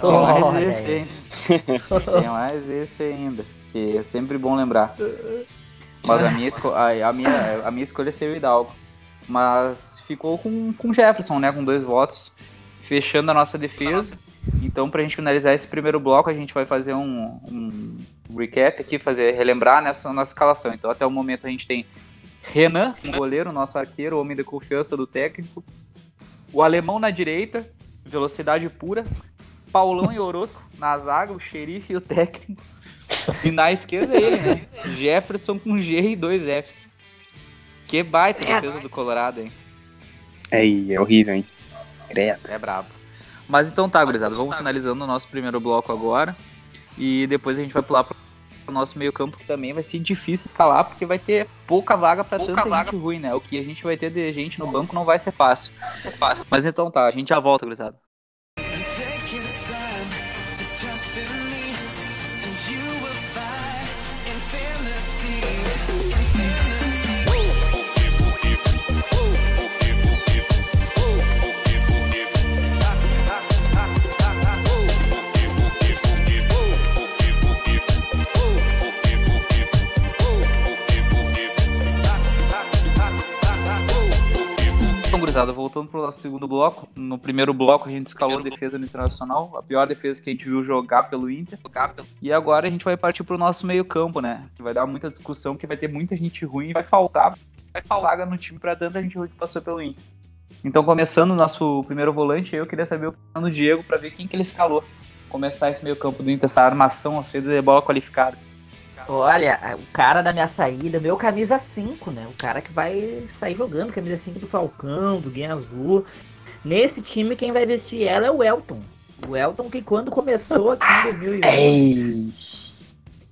Tem mais Olha esse ainda. Tem mais esse ainda. Que é sempre bom lembrar. Mas a minha, a, a minha, a minha escolha seria o Hidalgo. Mas ficou com com o Jefferson, né? Com dois votos. Fechando a nossa defesa. Então, pra gente finalizar esse primeiro bloco, a gente vai fazer um, um recap aqui, fazer relembrar nessa nossa escalação. Então, até o momento a gente tem Renan, um goleiro, nosso arqueiro, o homem da confiança do técnico. O alemão na direita, velocidade pura. Paulão e Orozco na zaga, o xerife e o técnico. E na esquerda ele, né? Jefferson com G e dois Fs. Que baita defesa do Colorado, hein? É, é horrível, hein? Credo. É brabo. Mas então tá, gurizada. Vamos finalizando o nosso primeiro bloco agora. E depois a gente vai pular pro o nosso meio campo que também vai ser difícil escalar, porque vai ter pouca vaga para tanta vaga. gente ruim, né? O que a gente vai ter de gente no banco não vai ser fácil. É fácil. Mas então tá, a gente já volta, gurizada. Gurizada, voltando pro nosso segundo bloco. No primeiro bloco a gente escalou a defesa no Internacional, a pior defesa que a gente viu jogar pelo Inter. E agora a gente vai partir pro nosso meio campo, né? Que vai dar muita discussão, que vai ter muita gente ruim e vai faltar, vai vaga no time pra tanta gente ruim que passou pelo Inter. Então, começando o nosso primeiro volante, eu queria saber o plano do Diego para ver quem que ele escalou. Começar esse meio campo do Inter, essa armação, a saída de bola qualificada. Olha, o cara da minha saída, meu camisa 5, né? O cara que vai sair jogando, camisa 5 do Falcão, do Guinha Azul. Nesse time, quem vai vestir ela é o Elton. O Elton que quando começou aqui em 2011,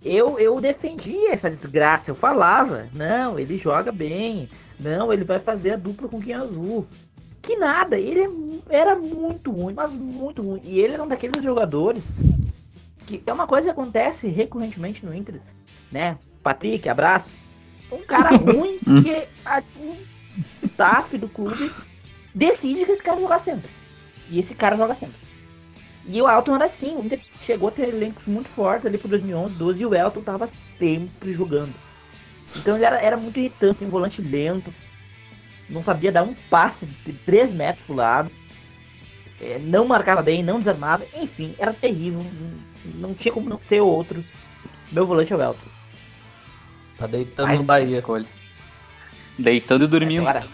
eu, eu defendia essa desgraça. Eu falava, não, ele joga bem. Não, ele vai fazer a dupla com o Guinha Azul. Que nada, ele é era muito ruim, mas muito ruim. E ele era um daqueles jogadores que é uma coisa que acontece recorrentemente no Inter né? Patrick, abraço. Um cara ruim que a, o staff do clube decide que esse cara joga sempre. E esse cara joga sempre. E o Elton era assim, o Inter chegou a ter elencos muito fortes ali pro 2011, 12 e o Elton tava sempre jogando. Então ele era, era muito irritante, assim, volante lento, não sabia dar um passe de 3 metros pro lado, é, não marcava bem, não desarmava, enfim, era terrível, não, tinha como não ser outro. Meu volante é o Elton. Tá deitando Ai, no Bahia. Escolha. Deitando e dormindo. É,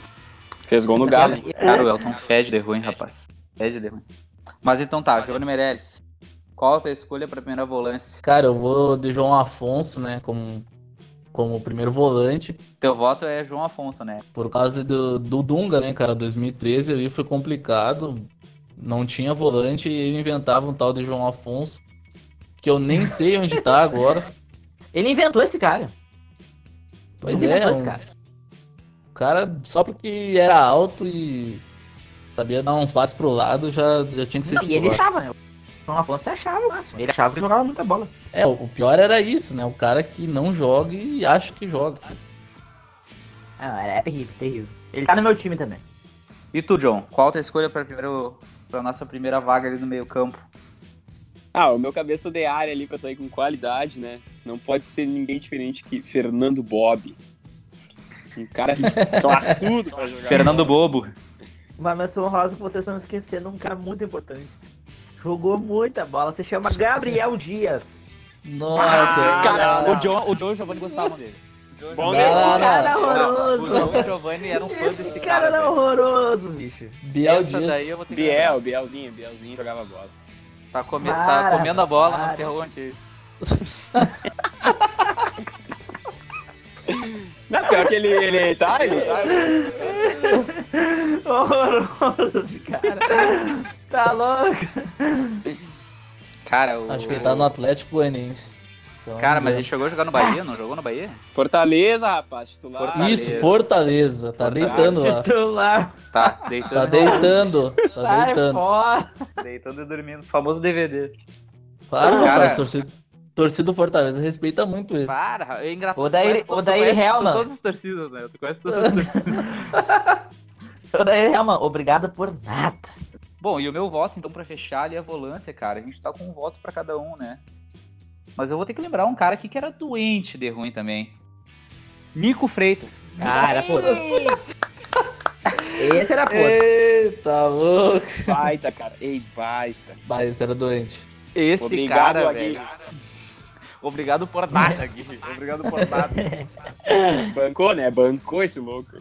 Fez gol no Galo. Cara, o Elton fede de ruim, rapaz. Fede de ruim. Mas então tá, Giovanni Meirelles. Qual a tua escolha pra primeira volância? Cara, eu vou de João Afonso, né, como, como primeiro volante. Teu voto é João Afonso, né? Por causa do, do Dunga, né, cara, 2013 ali foi complicado. Não tinha volante e ele inventava um tal de João Afonso, que eu nem sei onde tá agora. Ele inventou esse cara. Pois é, um... cara. O cara, só porque era alto e sabia dar uns passos pro lado, já, já tinha que ser Não, E ele achava, né? O Afonso achava o máximo. Ele achava que jogava muita bola. É, o pior era isso, né? O cara que não joga e acha que joga. Ah, é terrível, terrível. Ele tá no meu time também. E tu, John? Qual a tua escolha para primeiro para nossa primeira vaga ali no meio-campo? Ah, o meu cabeça de área ali pra sair com qualidade, né? Não pode ser ninguém diferente que Fernando Bob. Um cara classudo pra jogar. Fernando Bobo. Uma menção rosa que vocês estão esquecendo um cara muito importante. Jogou muita bola, se chama Gabriel Dias. Nossa, ah, cara, o John, o John e o Giovanni gostavam dele. Bom Esse cara é horroroso. Não, o John e o Giovanni eram fãs desse Esse cara era horroroso, bicho. Biel Essa Dias. daí eu vou ter que Biel, Bielzinho, Bielzinho jogava bola. Tá, come... Para, tá comendo a bola para. no Cerronte. Não, pior que ele, ele tá, ele tá. Horroroso esse cara. Tá louco? Cara, o... Acho que ele tá no Atlético Goianiense. Então, Cara, mas ele chegou a jogar no Bahia? Não jogou no Bahia? Fortaleza, rapaz, titular. Fortaleza. Isso, Fortaleza. Tá Fortaleza. deitando lá. Titular. Tá, deitando. Tá deitando. Tá deitando. fora. Deitando e dormindo. Famoso DVD. Para, Cara. rapaz. Torcida, torcida do Fortaleza respeita muito ele. Para, é engraçado. O Daí- conhece- o Daí conhece Hellman. Todas as torcidas, né? Tu conhece todas as torcidas. Ô, Daí, Helman, obrigado por nada. Bom, e o meu voto, então, pra fechar ali a volância, cara, a gente tá com um voto pra cada um, né? Mas eu vou ter que lembrar um cara aqui que era doente de ruim também. Nico Freitas. Ah, era podre. Esse era podre. Eita, louco. Baita, cara. Ei, baita. Bah, esse era doente. Esse Obrigado, cara, Agui. velho. Obrigado por nada, Gui. Obrigado por nada. Bancou, né? Bancou esse louco.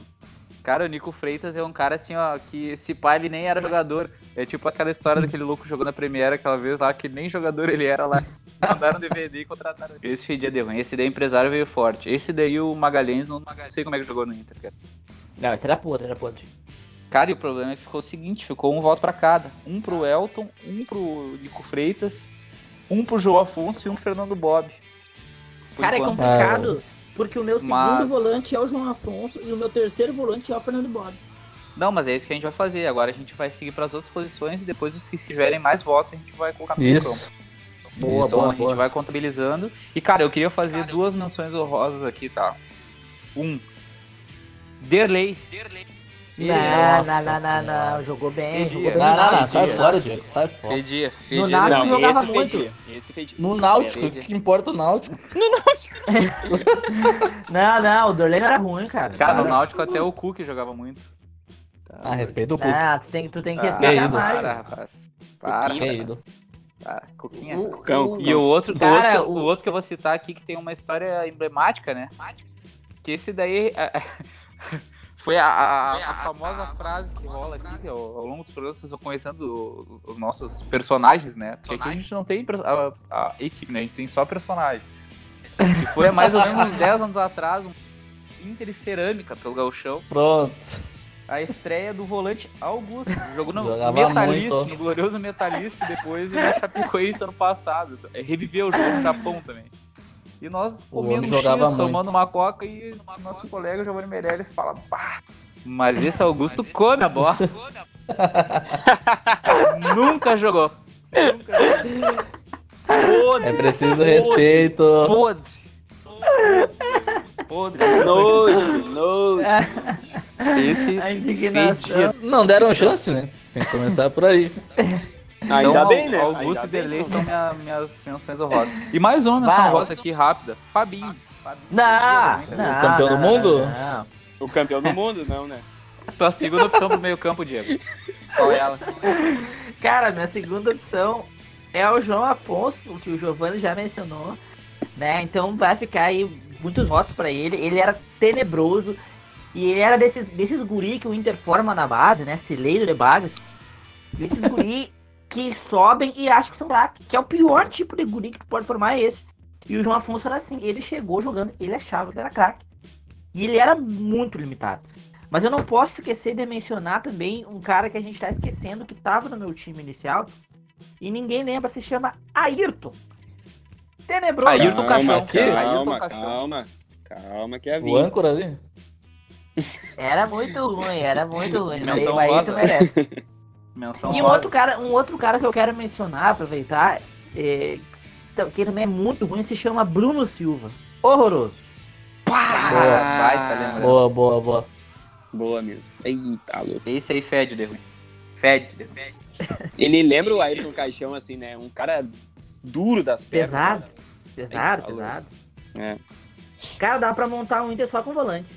Cara, o Nico Freitas é um cara assim, ó, que esse pai ele nem era jogador. É tipo aquela história daquele louco jogando na Premiere aquela vez lá, que nem jogador ele era lá. Mandaram DVD e contrataram. ele. Esse fedia de ruim. Esse daí empresário veio forte. Esse daí o Magalhães não, não sei como é que jogou no Inter, cara. Não, esse era podre, era podre. Cara, e o problema é que ficou o seguinte, ficou um voto pra cada. Um pro Elton, um pro Nico Freitas, um pro João Afonso e um pro Fernando Bob. por Cara, é enquanto. complicado, porque o meu segundo Mas- volante é o João Afonso e o meu terceiro volante é o Fernando Bob. Não, mas é isso que a gente vai fazer. Agora a gente vai seguir para as outras posições e depois os que tiverem mais votos a gente vai colocar no Isso. campo. Boa, então boa, a gente vai contabilizando. E cara, eu queria fazer duas menções honrosas aqui, tá? Um. Derley. Não, Nossa não, não, não, não, jogou bem, jogou bem. Não, não, não, sai fora, Diego, sai fora. Fedia, No fedia. Náutico Não, jogava muito. No Náutico, o que importa o Náutico? Não, não, o Dorley não era ruim, cara. Cara, no Náutico até o Cook jogava muito. Ah, respeita o cu. Não, tu tem, tu tem que Ah, respeitar mais. para, rapaz. Para, Que para. Coquinha. O- E o outro, Cara, o, outro que, eu- o- o outro que eu vou citar aqui que tem uma história emblemática, né? Que esse daí é- foi a, a- a famosa frase que rola aqui, que ao, ao longo dos programas vocês vão conhecendo os, os nossos personagens, né? Porque aqui a gente não tem a, a equipe, né? A gente tem só personagem. Que foi há mais ou menos uns 10 anos atrás, um Inter e Cerâmica pelo Gauchão. Pronto. A estreia do volante Augusto. Jogou no Jogava Metalist, muito. no glorioso Metalist, depois ele Chapecoense ano passado. É, Reviveu o jogo no Japão também. E nós comendo X, muito. tomando uma coca e nosso colega Giovanni Meirelles fala, pá, mas esse Augusto come a bola. Nunca jogou. Nunca jogou. Podre, É preciso respeito. podre. Podre. Nojo, nojo. Esse A indignação. Não deram chance, né? Tem que começar por aí. Ainda Então, bem, né? Augusto Ainda e né? são minha- minhas menções honrosas. E mais uma menção honrosa aqui, rápida. Fabinho. Fabinho. Não, Fabinho, não. campeão do mundo? Não. O campeão do mundo, não, né? Tua segunda opção pro meio campo, Diego. Qual é ela? Cara, minha segunda opção é o João Afonso, que o Giovanni já mencionou, né? Então vai ficar aí muitos votos pra ele. Ele era tenebroso e ele era desses, desses guri que o Inter forma na base, né? Cileiro de Bagas. Desses guri que sobem e acham que são craques, que é o pior tipo de guri que tu pode formar é esse. E o João Afonso era assim, ele chegou jogando, ele achava que era craque. E ele era muito limitado. Mas eu não posso esquecer de mencionar também um cara que a gente tá esquecendo que tava no meu time inicial e ninguém lembra, se chama Ayrton. Tenebroso. Ayrton calma, Caixão. Ayrton calma, Caixão. calma. Calma que é O vinho. âncora ali. Era muito ruim, era muito ruim. Mas o Ayrton honrosa. merece. Menção E um outro, cara, um outro cara que eu quero mencionar, aproveitar, é, que também é muito ruim, se chama Bruno Silva. Horroroso. Ah, baita lembrança. Boa, boa, boa. Boa mesmo. Eita, louco. Esse aí fede de ruim. Fede de ruim. Ele lembra o Ayrton Caixão, assim, né? Um cara duro das pernas. Pesado. sabe? Pesado, pesado. É. Cara, dá pra montar um Inter só com volante.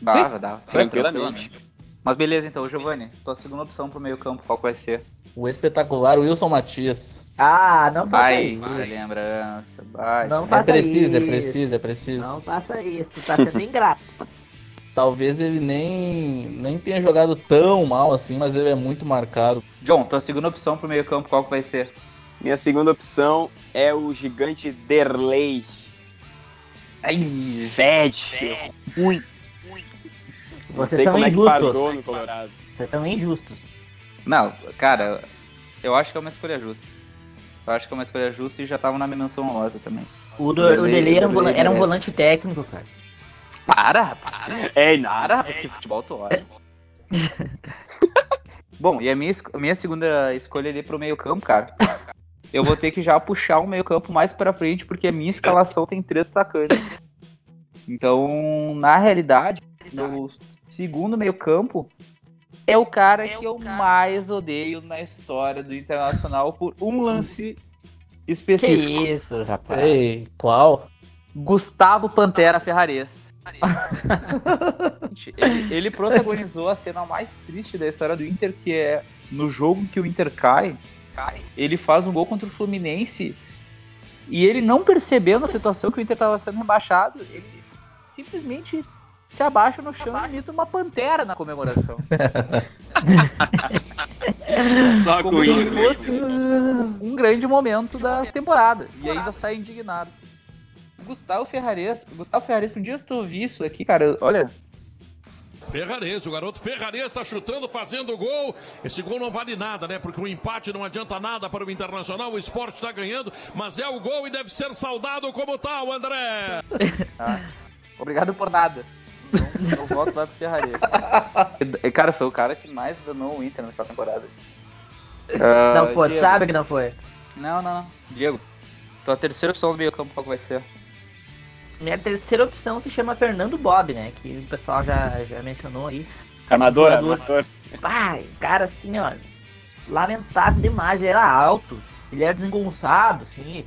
Dava, dava. Tranquilamente. Mas beleza, então, Giovanni, tua segunda opção pro meio campo, qual que vai ser? O espetacular Wilson Matias. Ah, não faça Vai, isso. vai, lembrança, vai. Não É faça preciso, é isso. preciso, é preciso. Não faça isso, tu tá sendo ingrato. Talvez ele nem, nem tenha jogado tão mal assim, mas ele é muito marcado. John, tua segunda opção pro meio campo, qual que vai ser? Minha segunda opção é o gigante Derlei. Ai, Vede. Ruim. Não Vocês sei são como é que injustos. Colorado. Vocês são injustos. Não, cara, eu acho que é uma escolha justa. Eu acho que é uma escolha justa e já tava na minha menção honrosa também. O, do, o Delay- era um, volante, era um volante técnico, cara. Para, para. É, nada. Que futebol tu olha. Bom, e a minha, a minha segunda escolha ali pro meio campo, cara. Eu vou ter que já puxar o meio campo mais pra frente, porque a minha escalação tem três atacantes. Então, na realidade, o segundo meio campo é o cara que eu mais odeio na história do Internacional por um lance Que específico. isso, rapaz. Ei, qual? Gustavo Pantera Ferrares. ele, ele protagonizou a cena mais triste da história do Inter, que é no jogo que o Inter cai, ele faz um gol contra o Fluminense e ele não percebendo a situação que o Inter estava sendo rebaixado, ele simplesmente se abaixa no chão e imita uma pantera na comemoração. Só Como com se isso. fosse um grande momento da temporada. E ainda sai indignado. Gustavo Ferrares, Gustavo Ferrares, um dia se tu ouvir isso aqui, cara, olha. Ferrarese, o garoto Ferrarese está chutando, fazendo gol. Esse gol não vale nada, né? Porque o empate não adianta nada para o Internacional. O esporte está ganhando, mas é o gol e deve ser saudado como tal, André. Ah, obrigado por nada. Então, eu voto lá pro Ferrari. E, cara, foi o cara que mais danou o Inter naquela temporada. Ah, não foi, tu Diego. sabe que não foi. Não, não, não. Diego, tua terceira opção do meio campo, qual vai ser? Minha terceira opção se chama Fernando Bob, né? Que o pessoal já, já mencionou aí. Armador, Armador. Pai, cara, assim, ó. Lamentável demais. Ele era alto, ele era desengonçado, assim.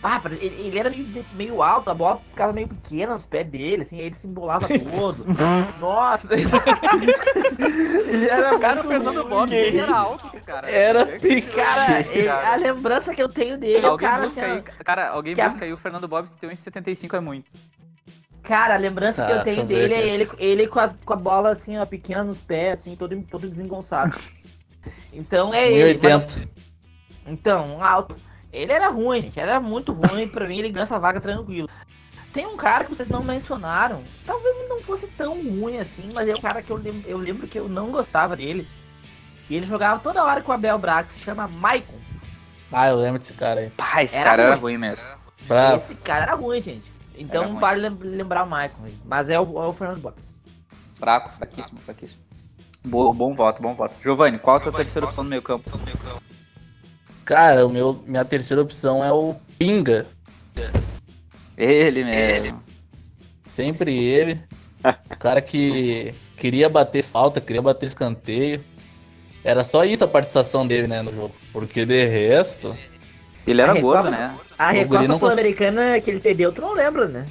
Ah, ele, ele era meio, meio alto, a bola ficava meio pequena nos pés dele, assim, aí ele se embolava todo. Nossa! ele era Cara, o muito Fernando ruim. Bob, que ele era alto, cara. Era. Cara, ele- Cara. a lembrança que eu tenho dele, é o Alguém cara, busca assim, aí, cara, alguém que a- busca aí o Fernando Bob se tem 1,75 é muito. Cara, a lembrança que Tá, eu tenho eu ver dele é ele, ele com, a, com a bola assim, ó, pequena nos pés, assim, todo, todo desengonçado. Então é ele. mas- 1,80. Então, alto. Ele era ruim, gente. Era muito ruim. Pra mim, ele ganha essa vaga tranquilo. Tem um cara que vocês não mencionaram. Talvez ele não fosse tão ruim assim, mas é um cara que eu lembro, eu lembro que eu não gostava dele. E ele jogava toda hora com o Abel Braga, se chama Maicon. Ah, eu lembro desse cara aí. Pá, esse Era cara era ruim. ruim mesmo. Bravo. Esse cara era ruim, gente. Então Era ruim. vale lem- lembrar o Maicon. gente. Mas é o, é o Fernando Bob. Fraco, fraquíssimo, fraquíssimo. Bo- bom voto, bom voto. Giovanni, qual a tua terceira opção no meio campo? Cara, o meu, minha terceira opção é o Pinga. Ele mesmo. Sempre ele. O cara que queria bater falta, queria bater escanteio. Era só isso a participação dele, né, no jogo. Porque de resto, Ele era gordo, né? A Recopa não cons- Sul-Americana que ele perdeu, tu não lembra, né?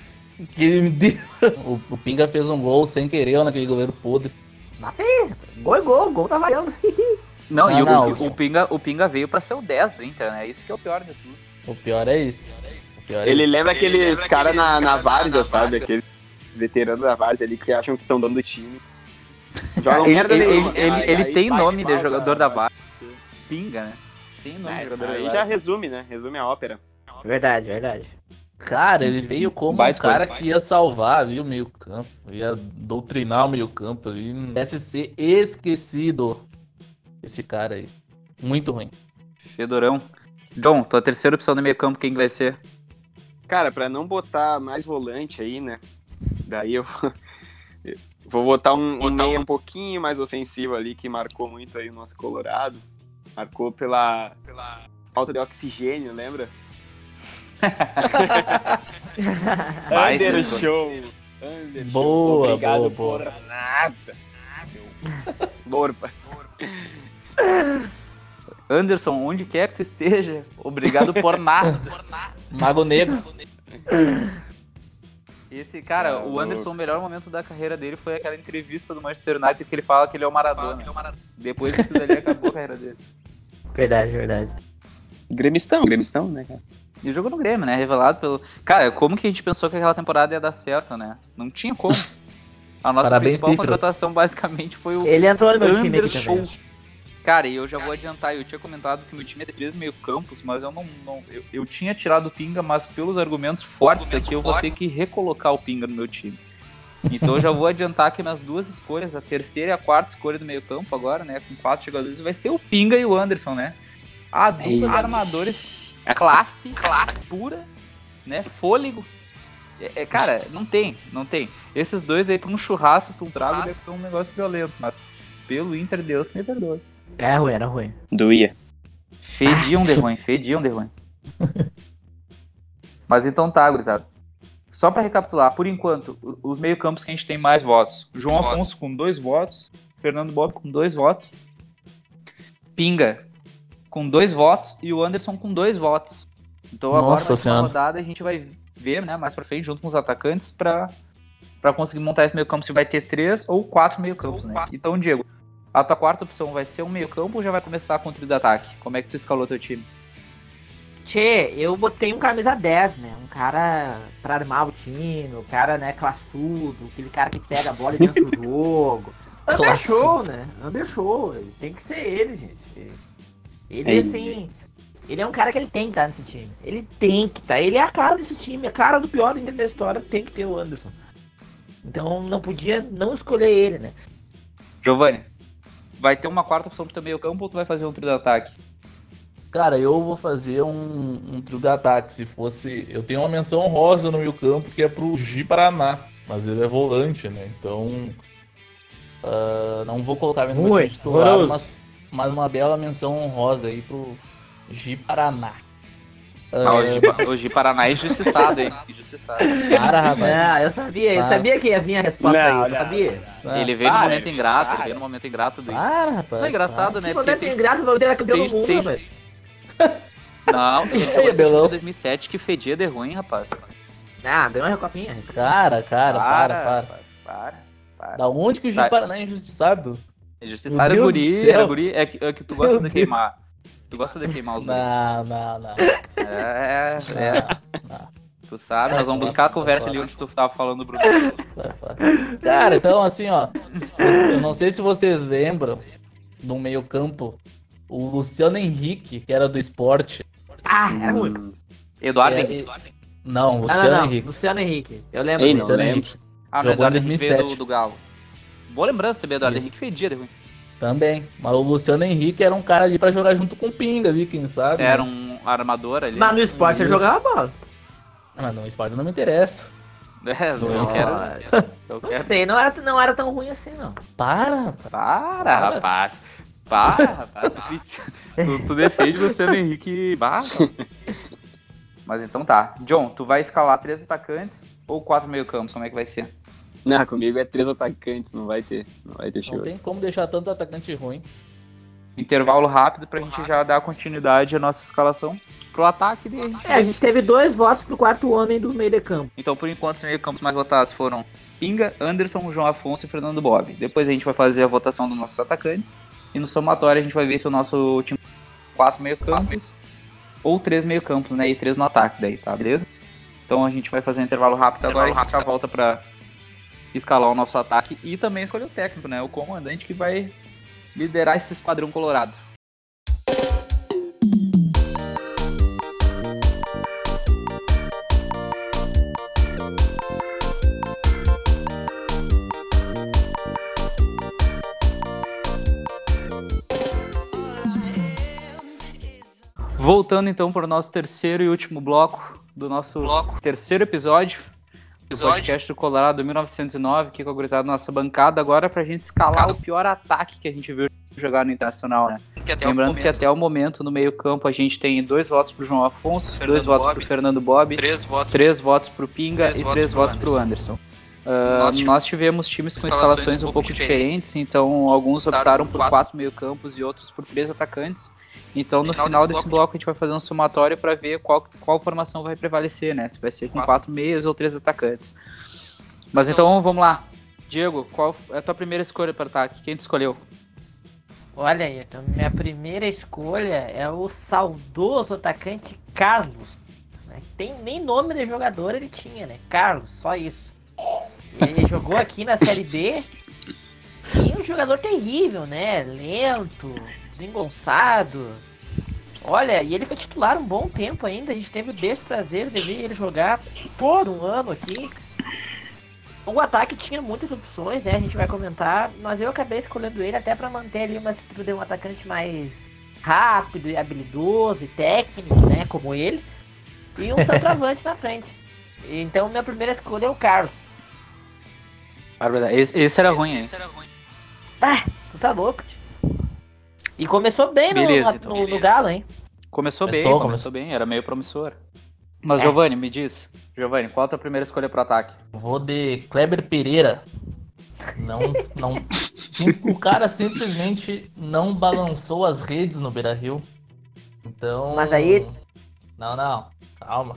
que ele me deu. O, o Pinga fez um gol sem querer naquele goleiro podre. Mas fez. Gol é gol, gol tá valendo. Não, Não, e o, não. o, Pinga, o Pinga veio pra ser o 10 do Inter, né? Isso que é o pior de tudo. O pior é isso. O pior é Ele isso. lembra aqueles caras na, na várzea, sabe? Aqueles veteranos da várzea ali que acham que são dono do time. Jogam ele, merda ele, nenhuma. ele, ele- ele aí tem nome de jogador da base. Pinga, né? Tem nome de É, jogador da aí base. já resume, né? Resume a ópera. Verdade, verdade. Cara, ele veio como um cara que ia salvar ali o meio campo. Ia doutrinar o meio campo ali. Deve ser esquecido. Esse cara aí. Muito ruim. Fedorão. John, tua terceira opção no meio campo, quem que vai ser? Cara, pra não botar mais volante aí, né? Daí eu vou, eu vou botar um, um meia um pouquinho mais ofensivo ali, que marcou muito aí o nosso Colorado. Marcou pela, pela falta de oxigênio, lembra? Baita Anderson. Anderson. Boa, Obrigado boa, por boa. nada. Borpa. Anderson, onde quer que tu esteja, obrigado por nada. Mago Negro. Esse cara, Tá o Anderson, o melhor momento da carreira dele foi aquela entrevista do Manchester United que ele fala que ele é o Maradona. Depois disso ali acabou a carreira dele. Verdade, verdade. Gremistão, gremistão, né, cara? E jogou no Grêmio, né? Revelado pelo. Cara, como que a gente pensou que aquela temporada ia dar certo, né? Não tinha como. A nossa Parabéns, principal contratação basicamente foi o Ele entrou no meu time aqui também. Cara, e eu já vou adiantar, eu tinha comentado que meu time é três meio campos, mas eu não. não- eu, eu tinha tirado o Pinga, mas pelos argumentos fortes aqui, eu vou ter que recolocar o Pinga no meu time. Então eu já vou adiantar que minhas duas escolhas, a terceira e a quarta escolha do meio campo agora, né? Com quatro jogadores, vai ser o Pinga e o Anderson, né? A dupla de armadores classe, classe pura, né? Fôlego. É, é, cara, não tem, não tem. Esses dois aí pra um churrasco, pra um trago, deve ser um negócio violento, mas pelo Inter, Deus me perdoe. É ruim, era ruim. Doía. Fediam de ruim, fediam de ruim. Mas então tá, gurizada. Só pra recapitular, por enquanto, os meio-campos que a gente tem mais votos. João Afonso com dois votos, Fernando Bob com dois votos, Pinga com dois votos e o Anderson com dois votos. Então agora Nossa uma Senhora. rodada a gente vai ver, né, mais pra frente, junto com os atacantes, pra, pra conseguir montar esse meio-campo se vai ter três ou quatro meio-campos, né? Então, Diego, a tua quarta opção vai ser um meio-campo ou já vai começar com o trio de ataque? Como é que tu escalou teu time? Tchê, eu botei um camisa 10, né? Um cara pra armar o time, o cara, né, classudo, aquele cara que pega a bola e dança o jogo. Undershow, né? Undershow. Tem que ser ele, gente. Ele, É assim. Ele é um cara que ele tem que estar nesse time. Ele tem que estar. Ele é a cara desse time, a cara do pior da história tem que ter o Anderson. Então não podia não escolher ele, né? Giovanni, vai ter uma quarta opção pro teu meio campo ou tu vai fazer um trio de ataque? Cara, eu vou fazer um, um trio de ataque. Se fosse. Eu tenho uma menção rosa no meio campo que é pro Gi Paraná. Mas ele é volante, né? Então. ah, não vou colocar time titular, mas, mas uma bela menção honrosa aí pro Gi Paraná. Ah, o Gi- o Gi Paraná é injustiçado, hein? Injustiçado. Para, rapaz. Ah, eu sabia, eu Para. sabia que ia vir a resposta Não, aí, eu não, sabia. Ele veio no Para, momento ingrato, ele para. veio no momento ingrato do Para, rapaz. Não é engraçado, né? Que Porque momento tem, ingrato, o Valdir era campeão tem- do mundo, tem- velho. Não, a Ei, jogou Belão. em 2007 que fedia de ruim, rapaz. Ah, deu uma recopinha. Cara, cara, para, para. rapaz, para, para. Da onde que o Gi Tá. Paraná é injustiçado? Injustiçado é Meu Deus guri, céu. é guri, é que, é que tu gosta Meu de Deus. queimar. Tu gosta de queimar os guri. Não, não, não. É, é. não. Tu sabe, nós vamos buscar a conversa ali onde tu tava falando, Bruno. Cara, então assim, ó. Eu não sei se vocês lembram no meio-campo o Luciano Henrique, que era do esporte. Ah, era ruim. Eduardo É, Henrique. Não, Ah, Luciano não, não. Henrique. Luciano Henrique. Eu lembro. Ei, não Luciano lembro. Henrique. Ah, não, Jogou em Eduardo Henrique veio 2007. do, do Galo. Boa lembrança também, Eduardo Isso. Henrique fedia de ruim. Também. Mas o Luciano Henrique era um cara ali pra jogar junto com o Pinga ali, quem sabe? Era né? um armador ali. Mas no esporte ele Isso. jogava bola. Mas não, o esporte não me interessa. É, eu Não. quero. Eu Não quero. sei, não era, não era tão ruim assim, não. Para, rapaz. Para, rapaz. Para, rapaz. Tu Tu, defende o Luciano Henrique barra. Mas então tá. John, tu vai escalar três atacantes ou quatro meio campos? Como é que vai ser? Não, comigo é três atacantes, não vai ter. Não vai ter Não show. tem como deixar tanto atacante ruim. Intervalo rápido pra gente já dar continuidade à nossa escalação pro ataque dele. É, a gente teve dois votos pro quarto homem do meio de campo. Então, por enquanto, os meio campos mais votados foram Pinga, Anderson, João Afonso e Fernando Bob. Depois a gente vai fazer a votação dos nossos atacantes. E no somatório a gente vai ver se o nosso time tem quatro meio campos ou três meio campos, né? E três no ataque daí, tá? Beleza? Então a gente vai fazer um intervalo rápido agora e a gente já volta pra escalar o nosso ataque e também escolher o técnico, né? O comandante que vai liderar esse esquadrão colorado. Voltando então para o nosso terceiro e último bloco do nosso terceiro episódio do podcast do Colorado 1909, aqui com a gurizada da nossa bancada, agora pra gente escalar o pior ataque que a gente viu jogar no Internacional, né? Lembrando que até o momento no meio campo a gente tem dois votos pro João Afonso, dois votos pro Fernando Bob, Três votos. três votos pro Pinga Três e votos três pro votos pro Anderson. Ah, Nós nós, tivemos times com escalações um pouco diferentes, então alguns Optaram por quatro. quatro meio campos e outros por três atacantes. Então no Final final desse desse bloco a gente vai fazer um somatório para ver qual, qual formação vai prevalecer, né? Se vai ser com Quatro. quatro meias ou três atacantes. Mas então vamos lá. Diego, qual é a tua primeira escolha para ataque? Quem tu escolheu? Olha aí, então minha primeira escolha é o saudoso atacante Carlos. né? Tem nem nome de jogador ele tinha, né? Carlos, só isso. Ele jogou aqui na Série B e um jogador terrível, né? Lento, desengonçado. Olha, e ele foi titular um bom tempo ainda. A gente teve o desprazer de ver ele jogar por um ano aqui. O ataque tinha muitas opções, né? A gente vai comentar, mas eu acabei escolhendo ele até para manter ali uma estrutura de um atacante mais rápido e habilidoso e técnico, né? Como ele. E um centroavante na frente. Então minha primeira escolha é o Carlos. Esse, esse era ruim, hein? Esse era ruim. Ah, tu tá louco, tio. E começou bem no, Beleza, no- então, no- no Galo, hein? Começou, Começou, bem, começou bem, era meio promissor. Mas É. Giovanni, me diz. Giovanni, qual a tua primeira escolha pro ataque? Vou de Kleber Pereira. Não, não. sim- O cara simplesmente não balançou as redes no Beira Rio. Então. Mas aí- Não, não. Calma.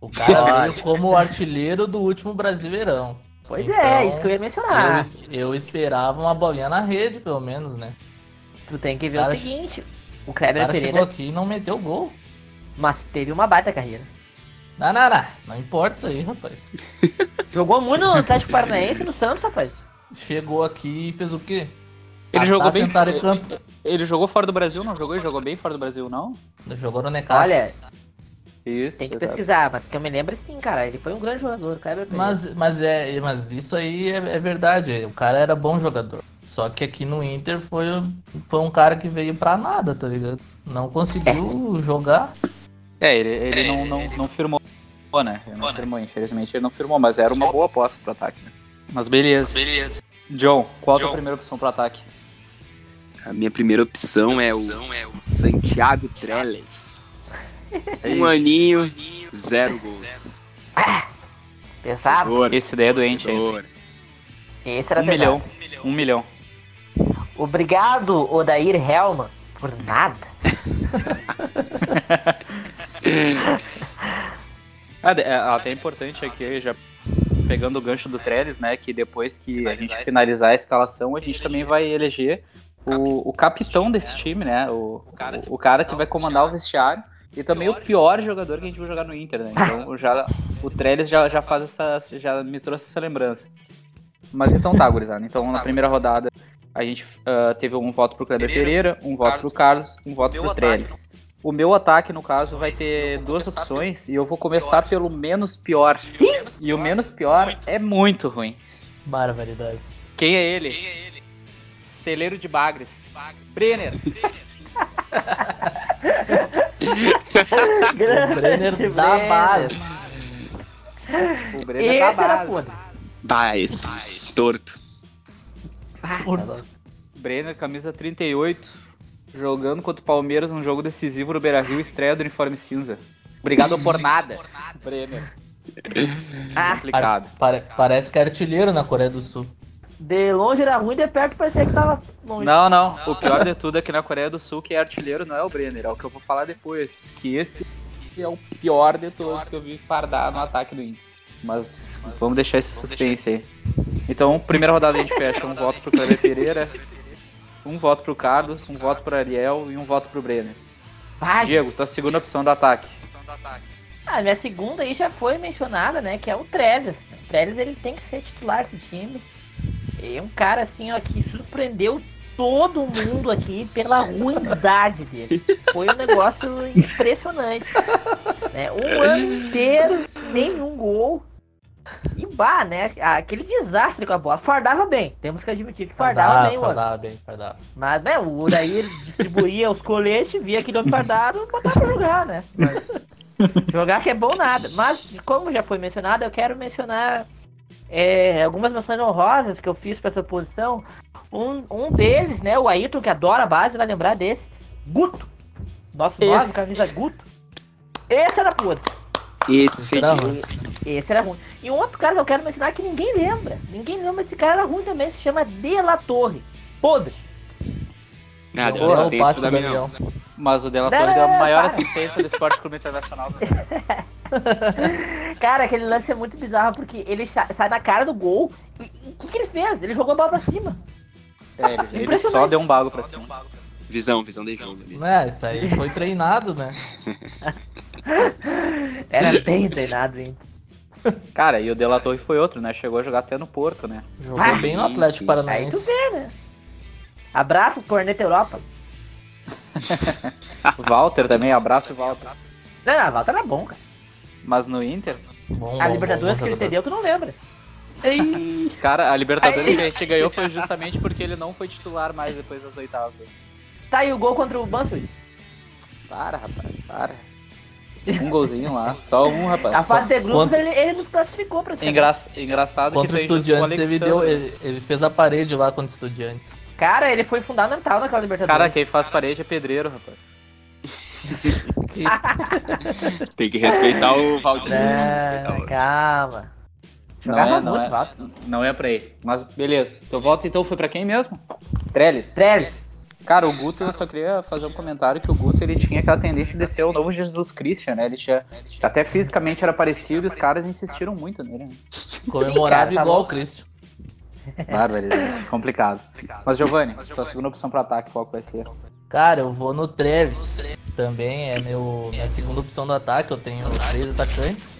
O cara veio como artilheiro do último Brasileirão. Pois Então, é, isso que eu ia Eu, mencionar. es- eu esperava uma bolinha na rede, pelo menos, né? Tu tem que ver Cara, o seguinte: o O Kleber cara chegou Pereira, aqui e não meteu gol. mas teve uma baita carreira. Não, não, não. Não importa isso aí, rapaz. Jogou muito no Atlético Paranaense e no Santos, rapaz. Chegou aqui e fez o quê? Ele jogou bem. campo. Ele jogou fora do Brasil, não jogou? Ele jogou bem fora do Brasil, não? Jogou no Necaxa. Olha, Isso, Tem que exato. pesquisar, mas que eu me lembro sim, cara. Ele foi um grande jogador, o Kleber Pereira. Mas, mas, é, mas isso aí é, é verdade. O cara era bom jogador. Só que aqui no Inter foi, foi um cara que veio pra nada, tá ligado? Não conseguiu jogar. É, ele, ele não, não, não firmou, né? Ele não firmou, infelizmente ele não firmou, mas era uma boa aposta pro ataque, né? Mas beleza. Beleza. John, qual a tua primeira opção pro ataque? A minha primeira opção é o Santiago Trellis. Um aninho, zero gols. Pesado. Dor, Esse daí é doente dor. Esse era Um pesado. milhão. Um milhão. Obrigado, Odair Helman, por nada. Ah, é, até importante aqui, já pegando o gancho do Trellis, né? Que depois que a gente finalizar a escalação, a gente também vai eleger o, o capitão desse time, né? O, o, o cara que vai comandar o vestiário. E também o pior jogador que a gente vai jogar no Inter, né? Então já, o Trellis já, já faz essa. já me trouxe essa lembrança. Mas então tá, gurizada. Então na primeira rodada a gente ah, teve um voto pro Kleber Pereira, um voto pro Carlos, um voto pro Trellis. O meu ataque, no caso, vai ter duas opções e eu vou começar pelo menos pior. E o menos pior é muito ruim. Barbaridade. Quem é ele? Celeiro de Bagres. Brenner. O Brenner da base. O Brenner Esse da era base. podre. Esse torto. Ah, tá louco. Brenner, camisa 38, jogando contra o Palmeiras num jogo decisivo no Beira-Rio, estreia do uniforme cinza. Obrigado por nada, Brenner. Ah, Complicado. Pare- parece que é artilheiro na Coreia do Sul. De longe era ruim, de perto parecia que tava longe. Não, não. O pior de tudo é que na Coreia do Sul, quem é artilheiro não é o Brenner, é o que eu vou falar depois. Que esse é o pior de todos que eu vi fardar no ataque do Inter. Mas vamos deixar esse suspense aí. Então, primeira rodada a gente fecha um voto pro Kleber Pereira, um voto pro Carlos, um voto pro Ariel e um voto pro Brenner. Vai. Diego, tua segunda opção do ataque. Ah, minha segunda aí já foi mencionada, né? Que é o Treves. O Treves ele tem que ser titular desse time. É um cara assim, ó, que surpreendeu todo mundo aqui pela ruindade dele. Foi um negócio impressionante. né? Um ano inteiro, nenhum gol. E bah, né? Aquele desastre com a bola. Fardava bem, temos que admitir que fardava bem o ano. fardava bem, fardava. Mas, né, o Odair distribuía os coletes, via aquele homem fardado, botava pra jogar, né? Mas jogar que é bom nada. Mas, como já foi mencionado, eu quero mencionar é, algumas menções honrosas que eu fiz pra essa posição. Um, um deles, né, o Ayrton, que adora a base, vai lembrar desse. Guto. Nosso nome, Esse. camisa Guto. Esse era podre. Esse Será, fedido. Esse era ruim. E um outro cara que eu quero mencionar que ninguém lembra. Ninguém lembra, esse cara era ruim também, se chama De La Torre. Podre. Ah, Porra, o assistência do Damião. Damião. Mas o Della Torre deu a maior para. assistência do Esporte Clube Internacional. Cara, aquele lance é muito bizarro porque ele sa- sai na cara do gol. E o que, que ele fez? Ele jogou a bola pra cima. É, ele, ele só deu um bago pra cima. Visão, visão de jogo. É, isso aí foi treinado, né? Era bem treinado, hein? Cara, e o Della Torre foi outro, né? Chegou a jogar até no Porto, né? Jogou Ah, bem no Atlético sim. Aí tu Paranaense. vê, né? Abraços, Corneta Europa. Walter também, abraço Walter. Não, não, a volta era bom, cara. Mas no Inter, Bom, A bom, Libertadores bom que ele entendeu, tu não lembra. cara, a Libertadores que a gente ganhou foi justamente porque ele não foi titular mais depois das oitavas. Tá aí o gol contra o Banfield. Para, rapaz, para. Um golzinho lá, só um, rapaz. A fase de grupos Quanto- ele, ele nos classificou pra Engra... Engraçado Contra o que justo Estudiantes, ele, deu, ele, ele fez a parede lá contra o Estudiantes. Cara, ele foi fundamental naquela Libertadores. Cara, quem faz parede é pedreiro, rapaz. Tem que respeitar o Valdir. respeitar Não, o- calma. Não Jogava é, não muito, é. Walter. Não é pra aí. Mas beleza. Teu voto então foi pra quem mesmo? Trellis. Trellis. Cara, o Guto, eu só queria fazer um comentário que o Guto ele tinha aquela tendência de ser o novo Jesus Christian, né? Ele tinha. Até fisicamente era parecido e os caras insistiram muito nele. Né? Comemorava cara, tá igual o. Cristo. Barbaridade. Complicado. Mas, Giovanni, sua segunda opção pra ataque, qual que vai ser? Cara, eu vou no Treves. Também é meu, minha segunda opção do ataque. Eu tenho três atacantes.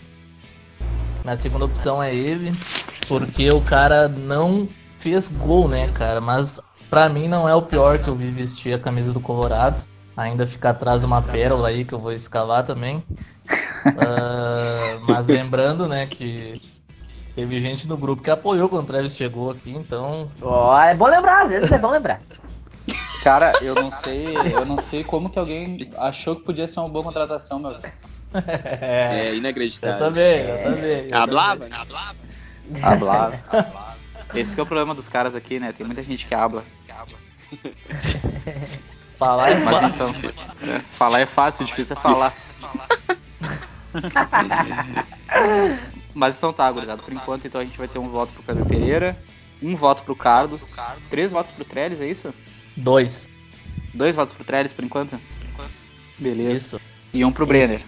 Minha segunda opção é ele. Porque o cara não fez gol, né, cara? Mas pra mim não é o pior que eu vi vestir a camisa do Colorado. Ainda fica atrás de uma pérola aí que eu vou escalar também. Ah, mas lembrando, né, que teve gente no grupo que apoiou quando o Travis chegou aqui, então. Ó, é bom lembrar, às vezes é bom lembrar. Cara, eu não sei, eu não sei como que alguém achou que podia ser uma boa contratação, meu. É eu inacreditável. também, eu também. eu Hablava, né? Hablava. Hablar. Esse que é o problema dos caras aqui, né? Tem muita gente que habla. também. Falar é Mas fácil. então, é, falar é fácil, difícil é falar. Mas então tá, gurizada. Por enquanto, então a gente vai ter um voto pro Cadu Pereira, um voto pro Carlos, três votos pro Trellis, é isso? Dois. Dois votos pro Trellis por enquanto? Beleza. Isso. E um pro Brenner.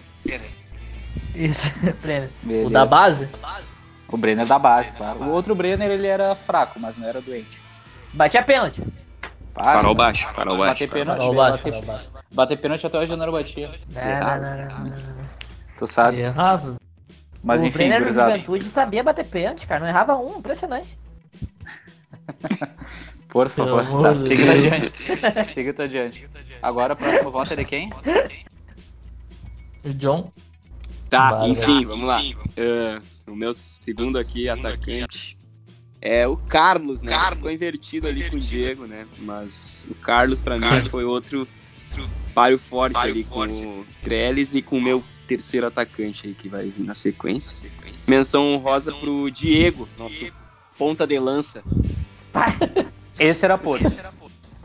Isso, prêmio. Beleza. O da base? O Brenner da base, claro. O outro Brenner, ele era fraco, mas não era doente. Batia pênalti. Farol baixo, farol baixo. Bater pênalti, Farol baixo, bater, farol baixo. bater pênalti até hoje eu não batia. Não, não, não, não, não. Tu sabe? Errado. Mas o enfim, Brenner do gurizada. Juventude sabia bater pênalti, cara. Não errava um, impressionante. Por favor, Pelo tá, siga adiante. siga tu adiante. Agora o próximo voto é de quem? John. Tá, Bárbaro. enfim, vamos lá. Ah, o meu segundo aqui, atacante, é o Carlos, né? Ficou invertido ali com o Diego, né? Mas o Carlos, pra mim, foi outro páreo forte ali com o Trellis e com o meu terceiro atacante aí que vai vir na sequência. Menção honrosa pro Diego, nosso ponta de lança. Esse era Porto.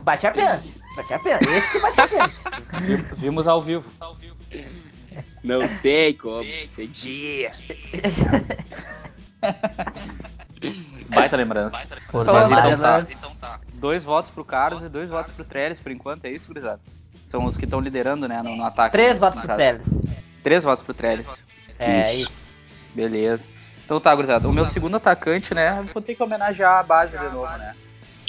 Batia pênalti. Batia pênalti. Esse que batia pênalti. Vi- Vimos ao vivo. Não tem como, fedia. Baita lembrança. Por Falando demais. mais, Então tá. Dois votos pro Carlos e dois votos pro Trellis por enquanto, é isso, gurizada? São os que estão liderando, né, no, no ataque. Três votos pro. Trellis. Três votos pro Trellis. É, Isso. Beleza. Então tá, gurizada. O meu segundo atacante, né? Vou ter que homenagear a base de novo, né?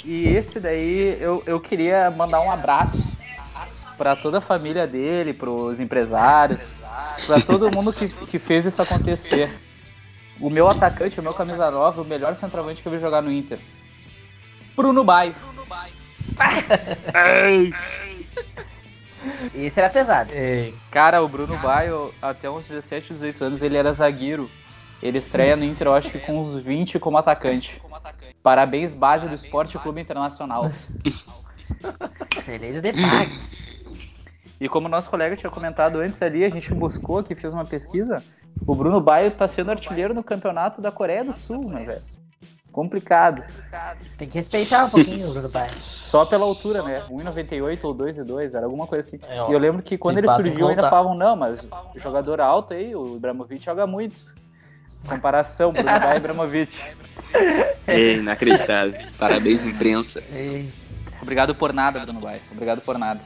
E esse daí eu, eu queria mandar um abraço pra toda a família dele, pros empresários, pra todo mundo que, que fez isso acontecer. O meu atacante, o meu camisa nova, o melhor centroavante que eu vi jogar no Inter. Bruno Baio. Esse era pesado. Ei, Cara, o Bruno Baio, até uns 17, 18 anos, ele era zagueiro. Ele estreia no Inter, eu acho que com uns 20 como atacante. Parabéns, base do Esporte Clube Internacional. Excelente de pague. E como nosso colega tinha comentado antes ali, a gente buscou aqui, fez uma pesquisa. O Bruno Baio tá sendo artilheiro no campeonato da Coreia do Sul, né, velho? Complicado. Tem que respeitar um pouquinho o Bruno Baio. Só pela altura, né? 1,98 ou 2,2, era alguma coisa assim. É, ó, E eu lembro que quando ele surgiu ainda falavam, não, mas jogador alto aí, o Ibrahimovic joga muito. Comparação, Bruno Baio e Ibrahimovic. É inacreditável. Parabéns, imprensa. E- Obrigado por nada, Bruno Baio. Obrigado por nada.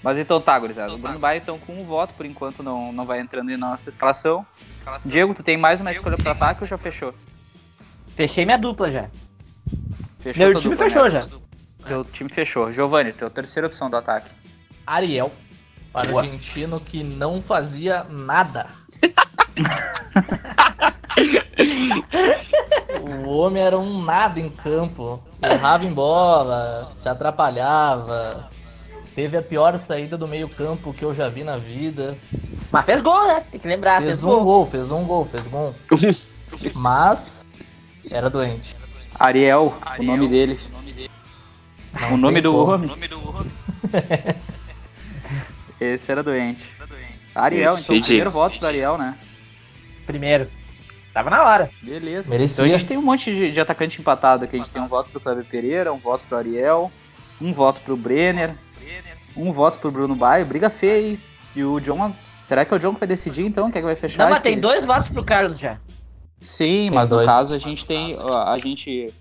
Mas então tá, gurizada. O Bruno Baio, então, com um voto, por enquanto, não, não vai entrando em nossa escalação. Diego, tu tem mais uma escolha pro ataque ou já fechou? Fechei minha dupla já. Fechou Meu time dupla, fechou né? já. Teu time fechou. Giovanni, teu terceira opção do ataque. Ariel. Argentino que não fazia nada. o homem era um nada em campo. Errava em bola, se atrapalhava. Teve a pior saída do meio-campo que eu já vi na vida. Mas fez gol, né? Tem que lembrar, fez, Fez um gol. gol, fez um gol, fez gol. Mas era doente. Ariel, o nome dele. Não o nome tem do como. homem. Esse era doente. Ariel, Esse então, primeiro voto pro Ariel, né? Primeiro. Tava na hora. Beleza. Merecia. Então a gente tem um monte de, de atacante empatado aqui. A gente tem um voto pro Cleber Pereira, um voto pro Ariel, um voto pro Brenner, um voto pro Bruno Baio. Briga feia aí. E o John. Será que é o John que vai decidir então? Quem é que vai fechar? Não, mas esse- tem dois votos pro Carlos já. Sim, Tem mas no dois. caso a gente tem. ó, A gente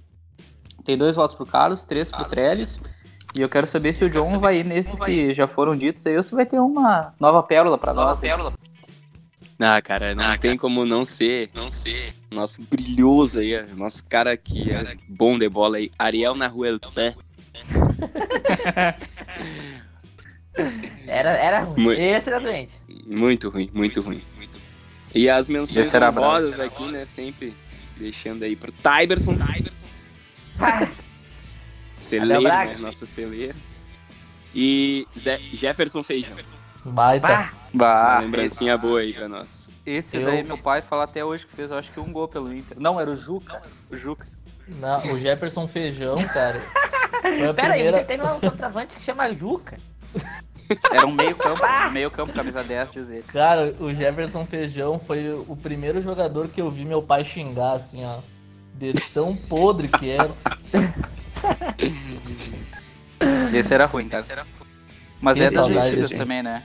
tem dois votos pro Carlos, três pro Trellis. E eu quero saber se o John vai ir nesses que já foram ditos aí ou se vai ter uma nova pérola pra nós. aí. Ah, cara, não tem como não ser. Não ser. Nosso brilhoso aí, nosso cara que é bom de bola aí. Ariel na rua Pé. Era, era ruim. Muito. Esse era doente. Muito ruim, muito ruim. E as menções honrosas aqui, né? Sempre deixando aí pro Tyberson. Celeiro, Braga. né? Nosso celeiro. E Zé- Jefferson Feijão. Baita. Bah, Uma lembrancinha boa aí pra nós. esse Eu- daí meu pai fala até hoje que fez, eu acho que um gol pelo Inter. Não, era o Juca. O Juca. Não, o Jefferson Feijão, cara. Pera aí, primeira... você tem um centroavante que chama Juca. Era um meio campo, um meio campo, camisa 10, diz ele. Cara, o Jefferson Feijão foi o primeiro jogador que eu vi meu pai xingar, assim, ó. De tão podre que era. Esse era ruim, cara. Mas Que é das saudade antigas também, né?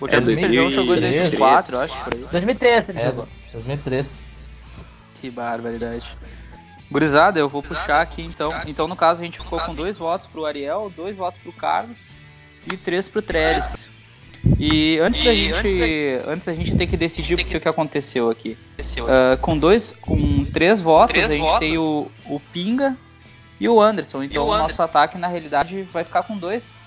O É Jefferson Feijão jogou em 2003. 2004, eu acho. por aí. 2013 ele É, jogou. 2003. Que barbaridade. Gurizada, eu vou puxar aqui então. Então, no caso, a gente ficou com dois votos pro Ariel, dois votos pro Carlos e três pro Trellis. E antes da gente, antes da gente ter que decidir porque o que aconteceu aqui. Ah, com dois, com três votos, a gente tem o, o Pinga e o Anderson. Então, o nosso ataque na realidade vai ficar com dois,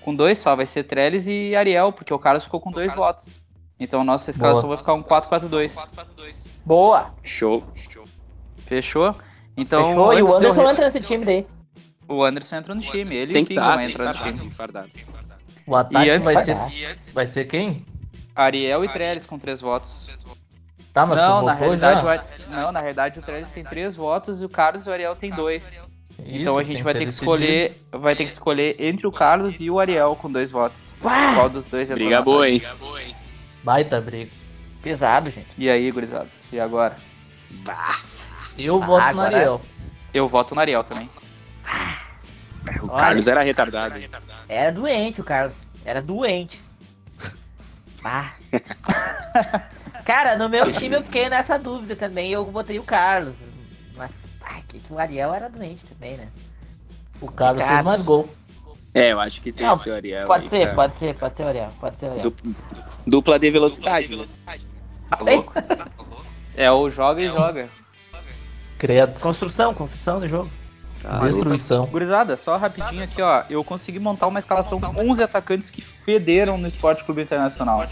com dois só, vai ser Trellis e Ariel, porque o Carlos ficou com dois votos. Então, a nossa escalação vai ficar um 4-4-2. Boa. Show. Fechou? Então, Fechou. E antes o Anderson entra nesse time daí. O Anderson entra no time, ele Tem o que estar, vai tem que entrar no time. tem que fardar. O ataque E antes vai ser, vai ser quem? Ariel e Trellis com três votos. Tá, mas não, tu na votou realidade, já? o Ar- não, na realidade o Trellis tem três votos e o Carlos e o Ariel tem dois. então Isso, a gente tem vai ter que decidido. escolher, vai ter que escolher entre o Carlos e o Ariel com dois votos. Qual dos dois entrou Briga boa, hein? Baita briga. Pesado, gente. E aí, gurizada? E agora? Eu Ah, voto no agora- Ariel. Eu voto no Ariel também. O Olha. Carlos era retardado. Era doente o Carlos. Era doente. Ah. Cara, no meu time eu fiquei nessa dúvida também. Eu botei o Carlos. Mas, ai, que, que o Ariel era doente também, né? O Carlos fez mais gol. É, eu acho que tem Não, o Ariel. Pode aí, ser, cara. pode ser, pode ser o Ariel. Pode ser o Ariel. Du- Dupla de velocidade. né? Tá louco? É o joga e joga. Credo. Construção, construção do jogo. Destruição. Gurizada, só rapidinho aqui, ó. Eu consegui montar uma escalação com 11 atacantes que federam no Esporte Clube Internacional.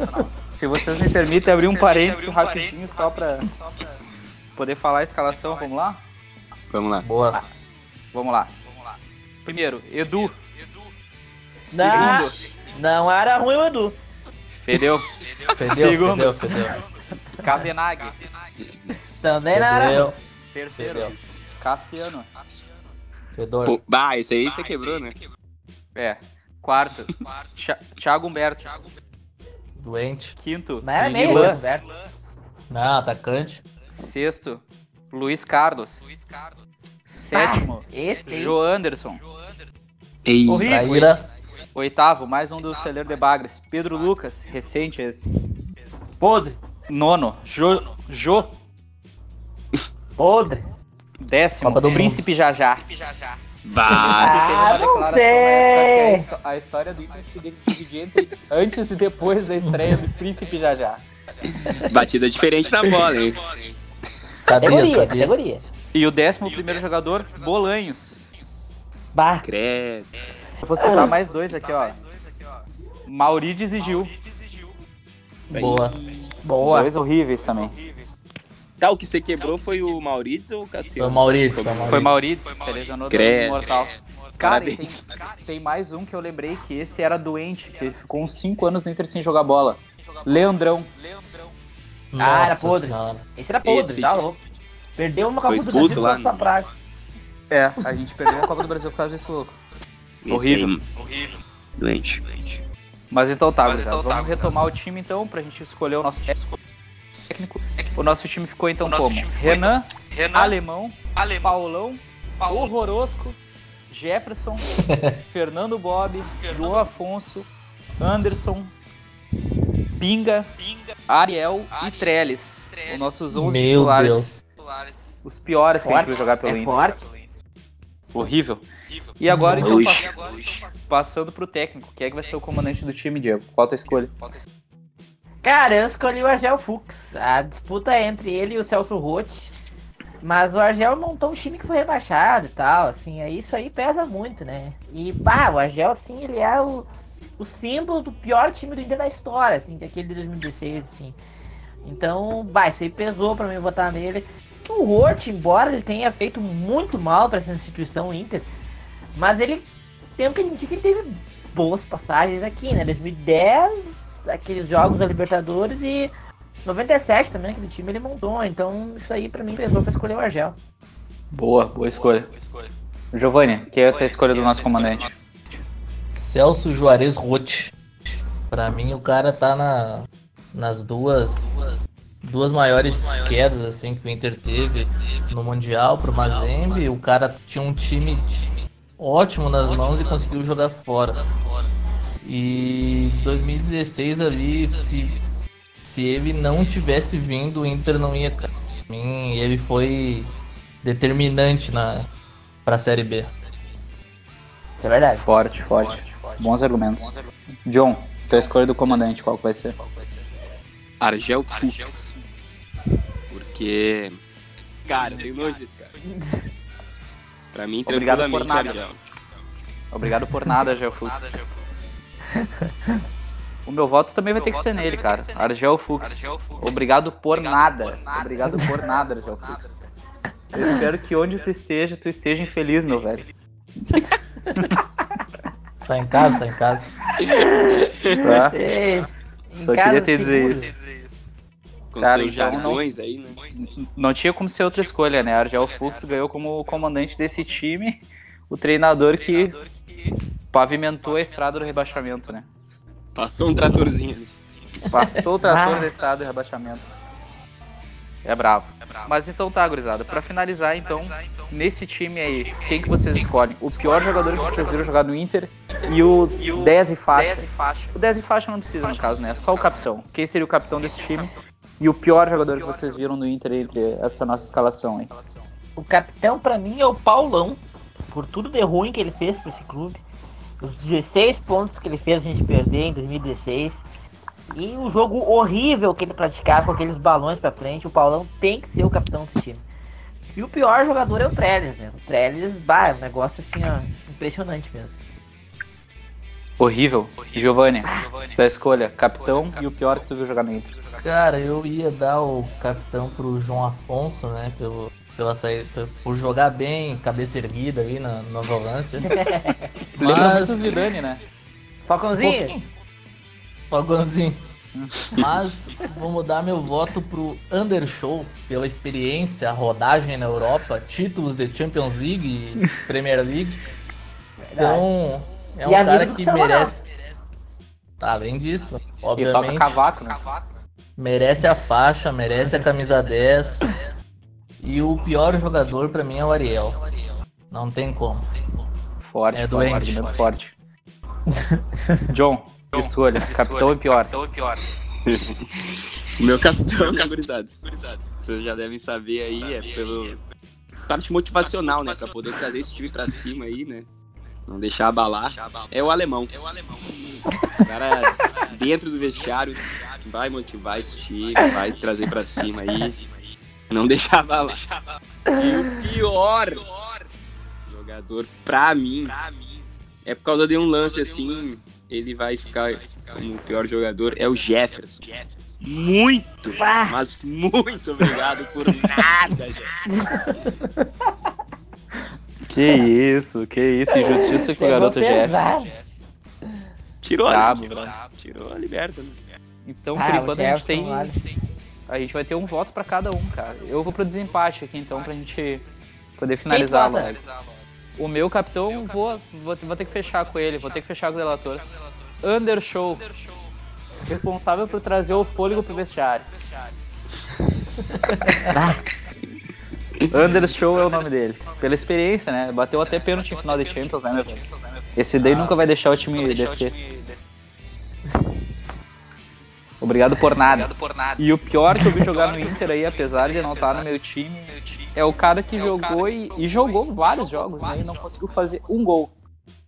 Se vocês me permitem abrir um parênteses rapidinho só pra poder falar a escalação, vamos lá? Vamos lá. Boa. Vamos lá. Primeiro, Edu. Não, Segundo, não era ruim o Edu. Fedeu. Fedeu, Segundo. fedeu, fedeu. Kabenag. Também não era. Terceiro, Fedeu. Cassiano. Fedor. Pô, bah, esse aí você quebrou, né? É. Quarto, Thi- Thiago Humberto. Doente. Quinto, Não era meio. Roberto. Não, atacante. Sexto, Luiz Carlos. Sétimo, Esse aí. Joe Anderson. Ei. Traíra. Oitavo, mais um do celeiro de Bagres. Pedro Lucas, recente esse. Podre. Nono, Jo. Jo. Podre. Décimo, Copa do Mundo. Príncipe Jajá. bah. Ah, não sei. A história do Inter se divide entre antes e depois da estreia do Príncipe Jajá. Batida diferente na bola, hein? Sabia, Categoria, sabia. categoria. E o décimo primeiro jogador, Bolanhos. Bah. Credo. Eu vou citar mais dois aqui, ó. Maurides e Gil. Boa. Boa. Dois horríveis também. Tá, o que você quebrou foi o Maurício ou o Foi o Cassiano? Maurício. Foi o Maurício. Se lesionou do Credo. mortal. Cara, tem, Parabéns. tem mais um que eu lembrei que esse era doente, que ele ficou uns 5 anos no Inter sem jogar bola. Leandrão. Ah, era podre. Senhora. Esse era podre, Esse tá louco. Perdeu uma Copa do expulso Brasil lá pra sua praga. É, a gente perdeu a Copa do Brasil por causa desse louco. Esse Horrível. aí, Doente. Mas então tá, gurizada, vamos retomar o time então, pra gente escolher o nosso técnico. O nosso time ficou então como? Renan, Alemão, Paulão, Horrorosco, Jefferson, Fernando Bob, João Afonso, Anderson, Pinga, Ariel e Trellis. Os nossos 11 Meu titulares. Deus. Os piores que a gente Forte, viu jogar pelo é Inter. forte. Horrível. E agora, então, passando pro técnico, quem é que vai ser o comandante do time, Diego? Qual a tua escolha? Cara, eu escolhi o Argel Fux. A disputa é entre ele e o Celso Rotti. Mas o Argel montou um time que foi rebaixado e tal, assim, aí isso aí pesa muito, né? E, pá, o Argel, assim, ele é o, o símbolo do pior time do Inter da história, assim, daquele de 2016, assim. Então, bah, isso aí pesou pra mim votar nele. Que o Rotti, embora ele tenha feito muito mal pra essa instituição Inter, mas ele, tem que admitir que ele teve boas passagens aqui, né? 2010 aqueles jogos da Libertadores e 97 também, aquele time ele montou. Então isso aí pra mim pesou pra escolher o Argel. Boa, boa escolha. Giovanni, que é a tua escolha do nosso comandante? Celso Juarez Roth. Pra mim o cara tá na, nas duas duas maiores quedas assim que o Inter teve no mundial pro Mazembe, o cara tinha um time ótimo nas mãos e conseguiu jogar fora. E 2016 ali se se ele não tivesse vindo, o Inter não ia cair. Pra mim, ele foi determinante na pra Série B. Isso é verdade. Forte, forte. Bons argumentos. John, tua escolha do comandante, qual que vai ser? Argel Fux. Porque. Cara, eu tenho nojo desse cara. Pra mim, Obrigado por nada. Argel. Obrigado por nada, Argel Fux. O meu voto também vai ter que ser nele, cara. Argel Fux. Obrigado por nada. Obrigado por nada, Argel Fux. Eu espero que onde tu esteja, tu esteja infeliz, meu velho. Tá em casa, tá em casa. Tá? Ei, em Só casa queria te dizer isso. Com Cara, seus então não- aí, né? Não tinha como ser outra escolha, né? Argel Fux ganhou como comandante desse time, o treinador que pavimentou a estrada do rebaixamento, né? Passou um tratorzinho ali. Passou o trator Ah. da estrada do rebaixamento. É bravo. Mas então tá, gurizada. Pra finalizar, então, nesse time aí, quem que vocês escolhem? O pior jogador que vocês viram jogar no Inter e o 10 e faixa. O 10 e faixa não precisa, no caso, né? Só o capitão. Quem seria o capitão desse time? E o pior jogador que vocês viram no Inter entre essa nossa escalação aí? O capitão pra mim é o Paulão, por tudo de ruim que ele fez pra esse clube. Os 16 pontos que ele fez a gente perder em 2016. E o jogo horrível que ele praticava com aqueles balões pra frente, o Paulão tem que ser o capitão desse time. E o pior jogador é o Trellis, né? O Trellis, bah, é um negócio assim, ó, impressionante mesmo. Horrível. Giovanni, tua escolha, capitão e o pior que tu viu jogar no Inter. Cara, eu ia dar o capitão pro João Afonso, né? Pelo, pela saída, por- jogar bem, cabeça erguida ali na, na volância. Muito o Mas. Zidane, né? Falcãozinho, pouquinho. Falcãozinho. Mas vou mudar meu voto pro Undershow pela experiência, rodagem na Europa, títulos de Champions League e Premier League. Então, é um E cara que merece. Além disso, E toca obviamente, cavaco, né? merece a faixa, merece a camisa 10. E o pior jogador pra mim é o Ariel. Não tem como. Forte, É forte, doente. argumento forte. John, escolha, capitão e pior. O meu capitão, né, gurizada? Vocês já devem saber aí, é pelo parte motivacional, né? Pra poder trazer esse time pra cima aí, né? Não deixar abalar. É o alemão. O cara dentro do vestiário vai motivar esse time, vai trazer pra cima aí. Não deixar abalar. E o pior jogador pra mim é por causa de um lance assim, ele vai ficar como o pior jogador, é o Jefferson. Muito, Ah. mas muito obrigado por nada, Jefferson. Que isso, que isso, injustiça com o garoto Pegou Jeff. pesado. Tirou? Brabo, tirou, a liberta, né? Então, Ah, por o enquanto, a gente Jefferson, tem. A gente vai ter um voto pra cada um, cara. Eu vou pro desempate aqui, então, pra gente poder finalizar a live. O meu capitão, vou, vou, vou ter que fechar com ele, vou ter que fechar com o delator. Undershow. Responsável por trazer o fôlego pro vestiário. Undershow é o nome dele. Pela experiência, né? Bateu até pênalti em final de Champions, né, meu velho? Esse daí nunca vai deixar o time descer. Obrigado por nada. E o pior que eu vi jogar no Inter aí, apesar de não estar no meu time, é o cara que jogou e, e jogou vários jogos, né? E não conseguiu fazer um gol.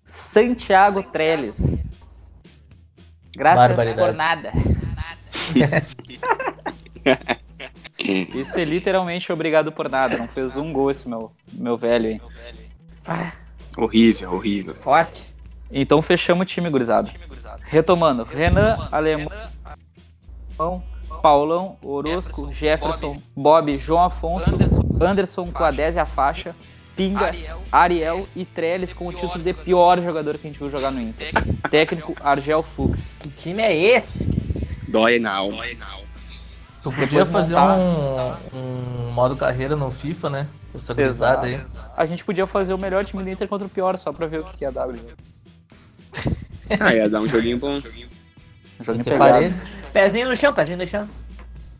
Santiago Trellis. Graças por nada. Isso é literalmente obrigado por nada. Não fez um gol esse meu, meu velho aí. Horrível, horrível. Forte. Então fechamos o time, gurizada. Retomando, Renan, Alemão, Paulão, Orosco, Jefferson, Bob, João Afonso, Anderson com a 10 e a faixa, Pinga, Ariel e Trellis com o título de pior jogador que a gente viu jogar no Inter. Técnico Argel Fux. Que time é esse? Dói alma. Tu podia Depois fazer montar. um, um modo carreira no FIFA, né? Essa gurizada aí. A gente podia fazer o melhor time do Inter contra o pior, só pra ver o que que ia dar. Bruno. Ah, ia dar um joguinho bom. Joguinho pegado. parede. Pezinho no chão, pezinho no chão.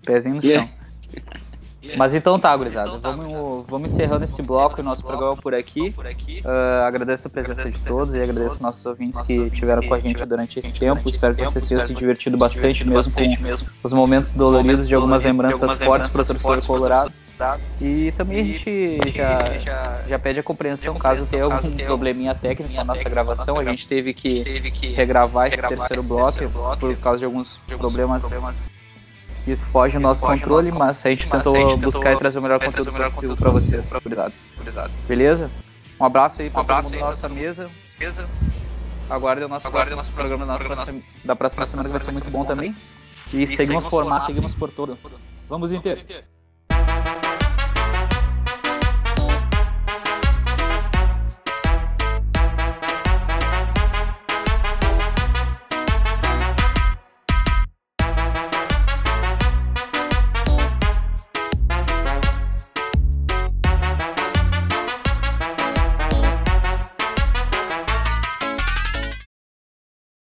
Pezinho no chão. Yeah. Mas então tá, gurizada. Vamos, vamos encerrando esse bloco e nosso programa por aqui. Ah, agradeço a presença de todos e agradeço aos nossos ouvintes que estiveram com a gente durante esse tempo. Espero que vocês tenham se divertido bastante, mesmo com os momentos doloridos de algumas lembranças fortes para o torcedor colorado. E também a gente já, já pede a compreensão caso tenha algum probleminha técnico na nossa gravação. A gente teve que regravar esse terceiro bloco por causa de alguns problemas que fogem do nosso controle, mas a gente tentou buscar e trazer o melhor conteúdo possível para vocês. Gurizada. Beleza? Um abraço aí para todo mundo da nossa mesa. Aguardem o nosso, próximo, programa, da nossa próxima- da próxima semana que vai ser muito bom também. E seguimos por mar, seguimos por todo. Vamos Inter!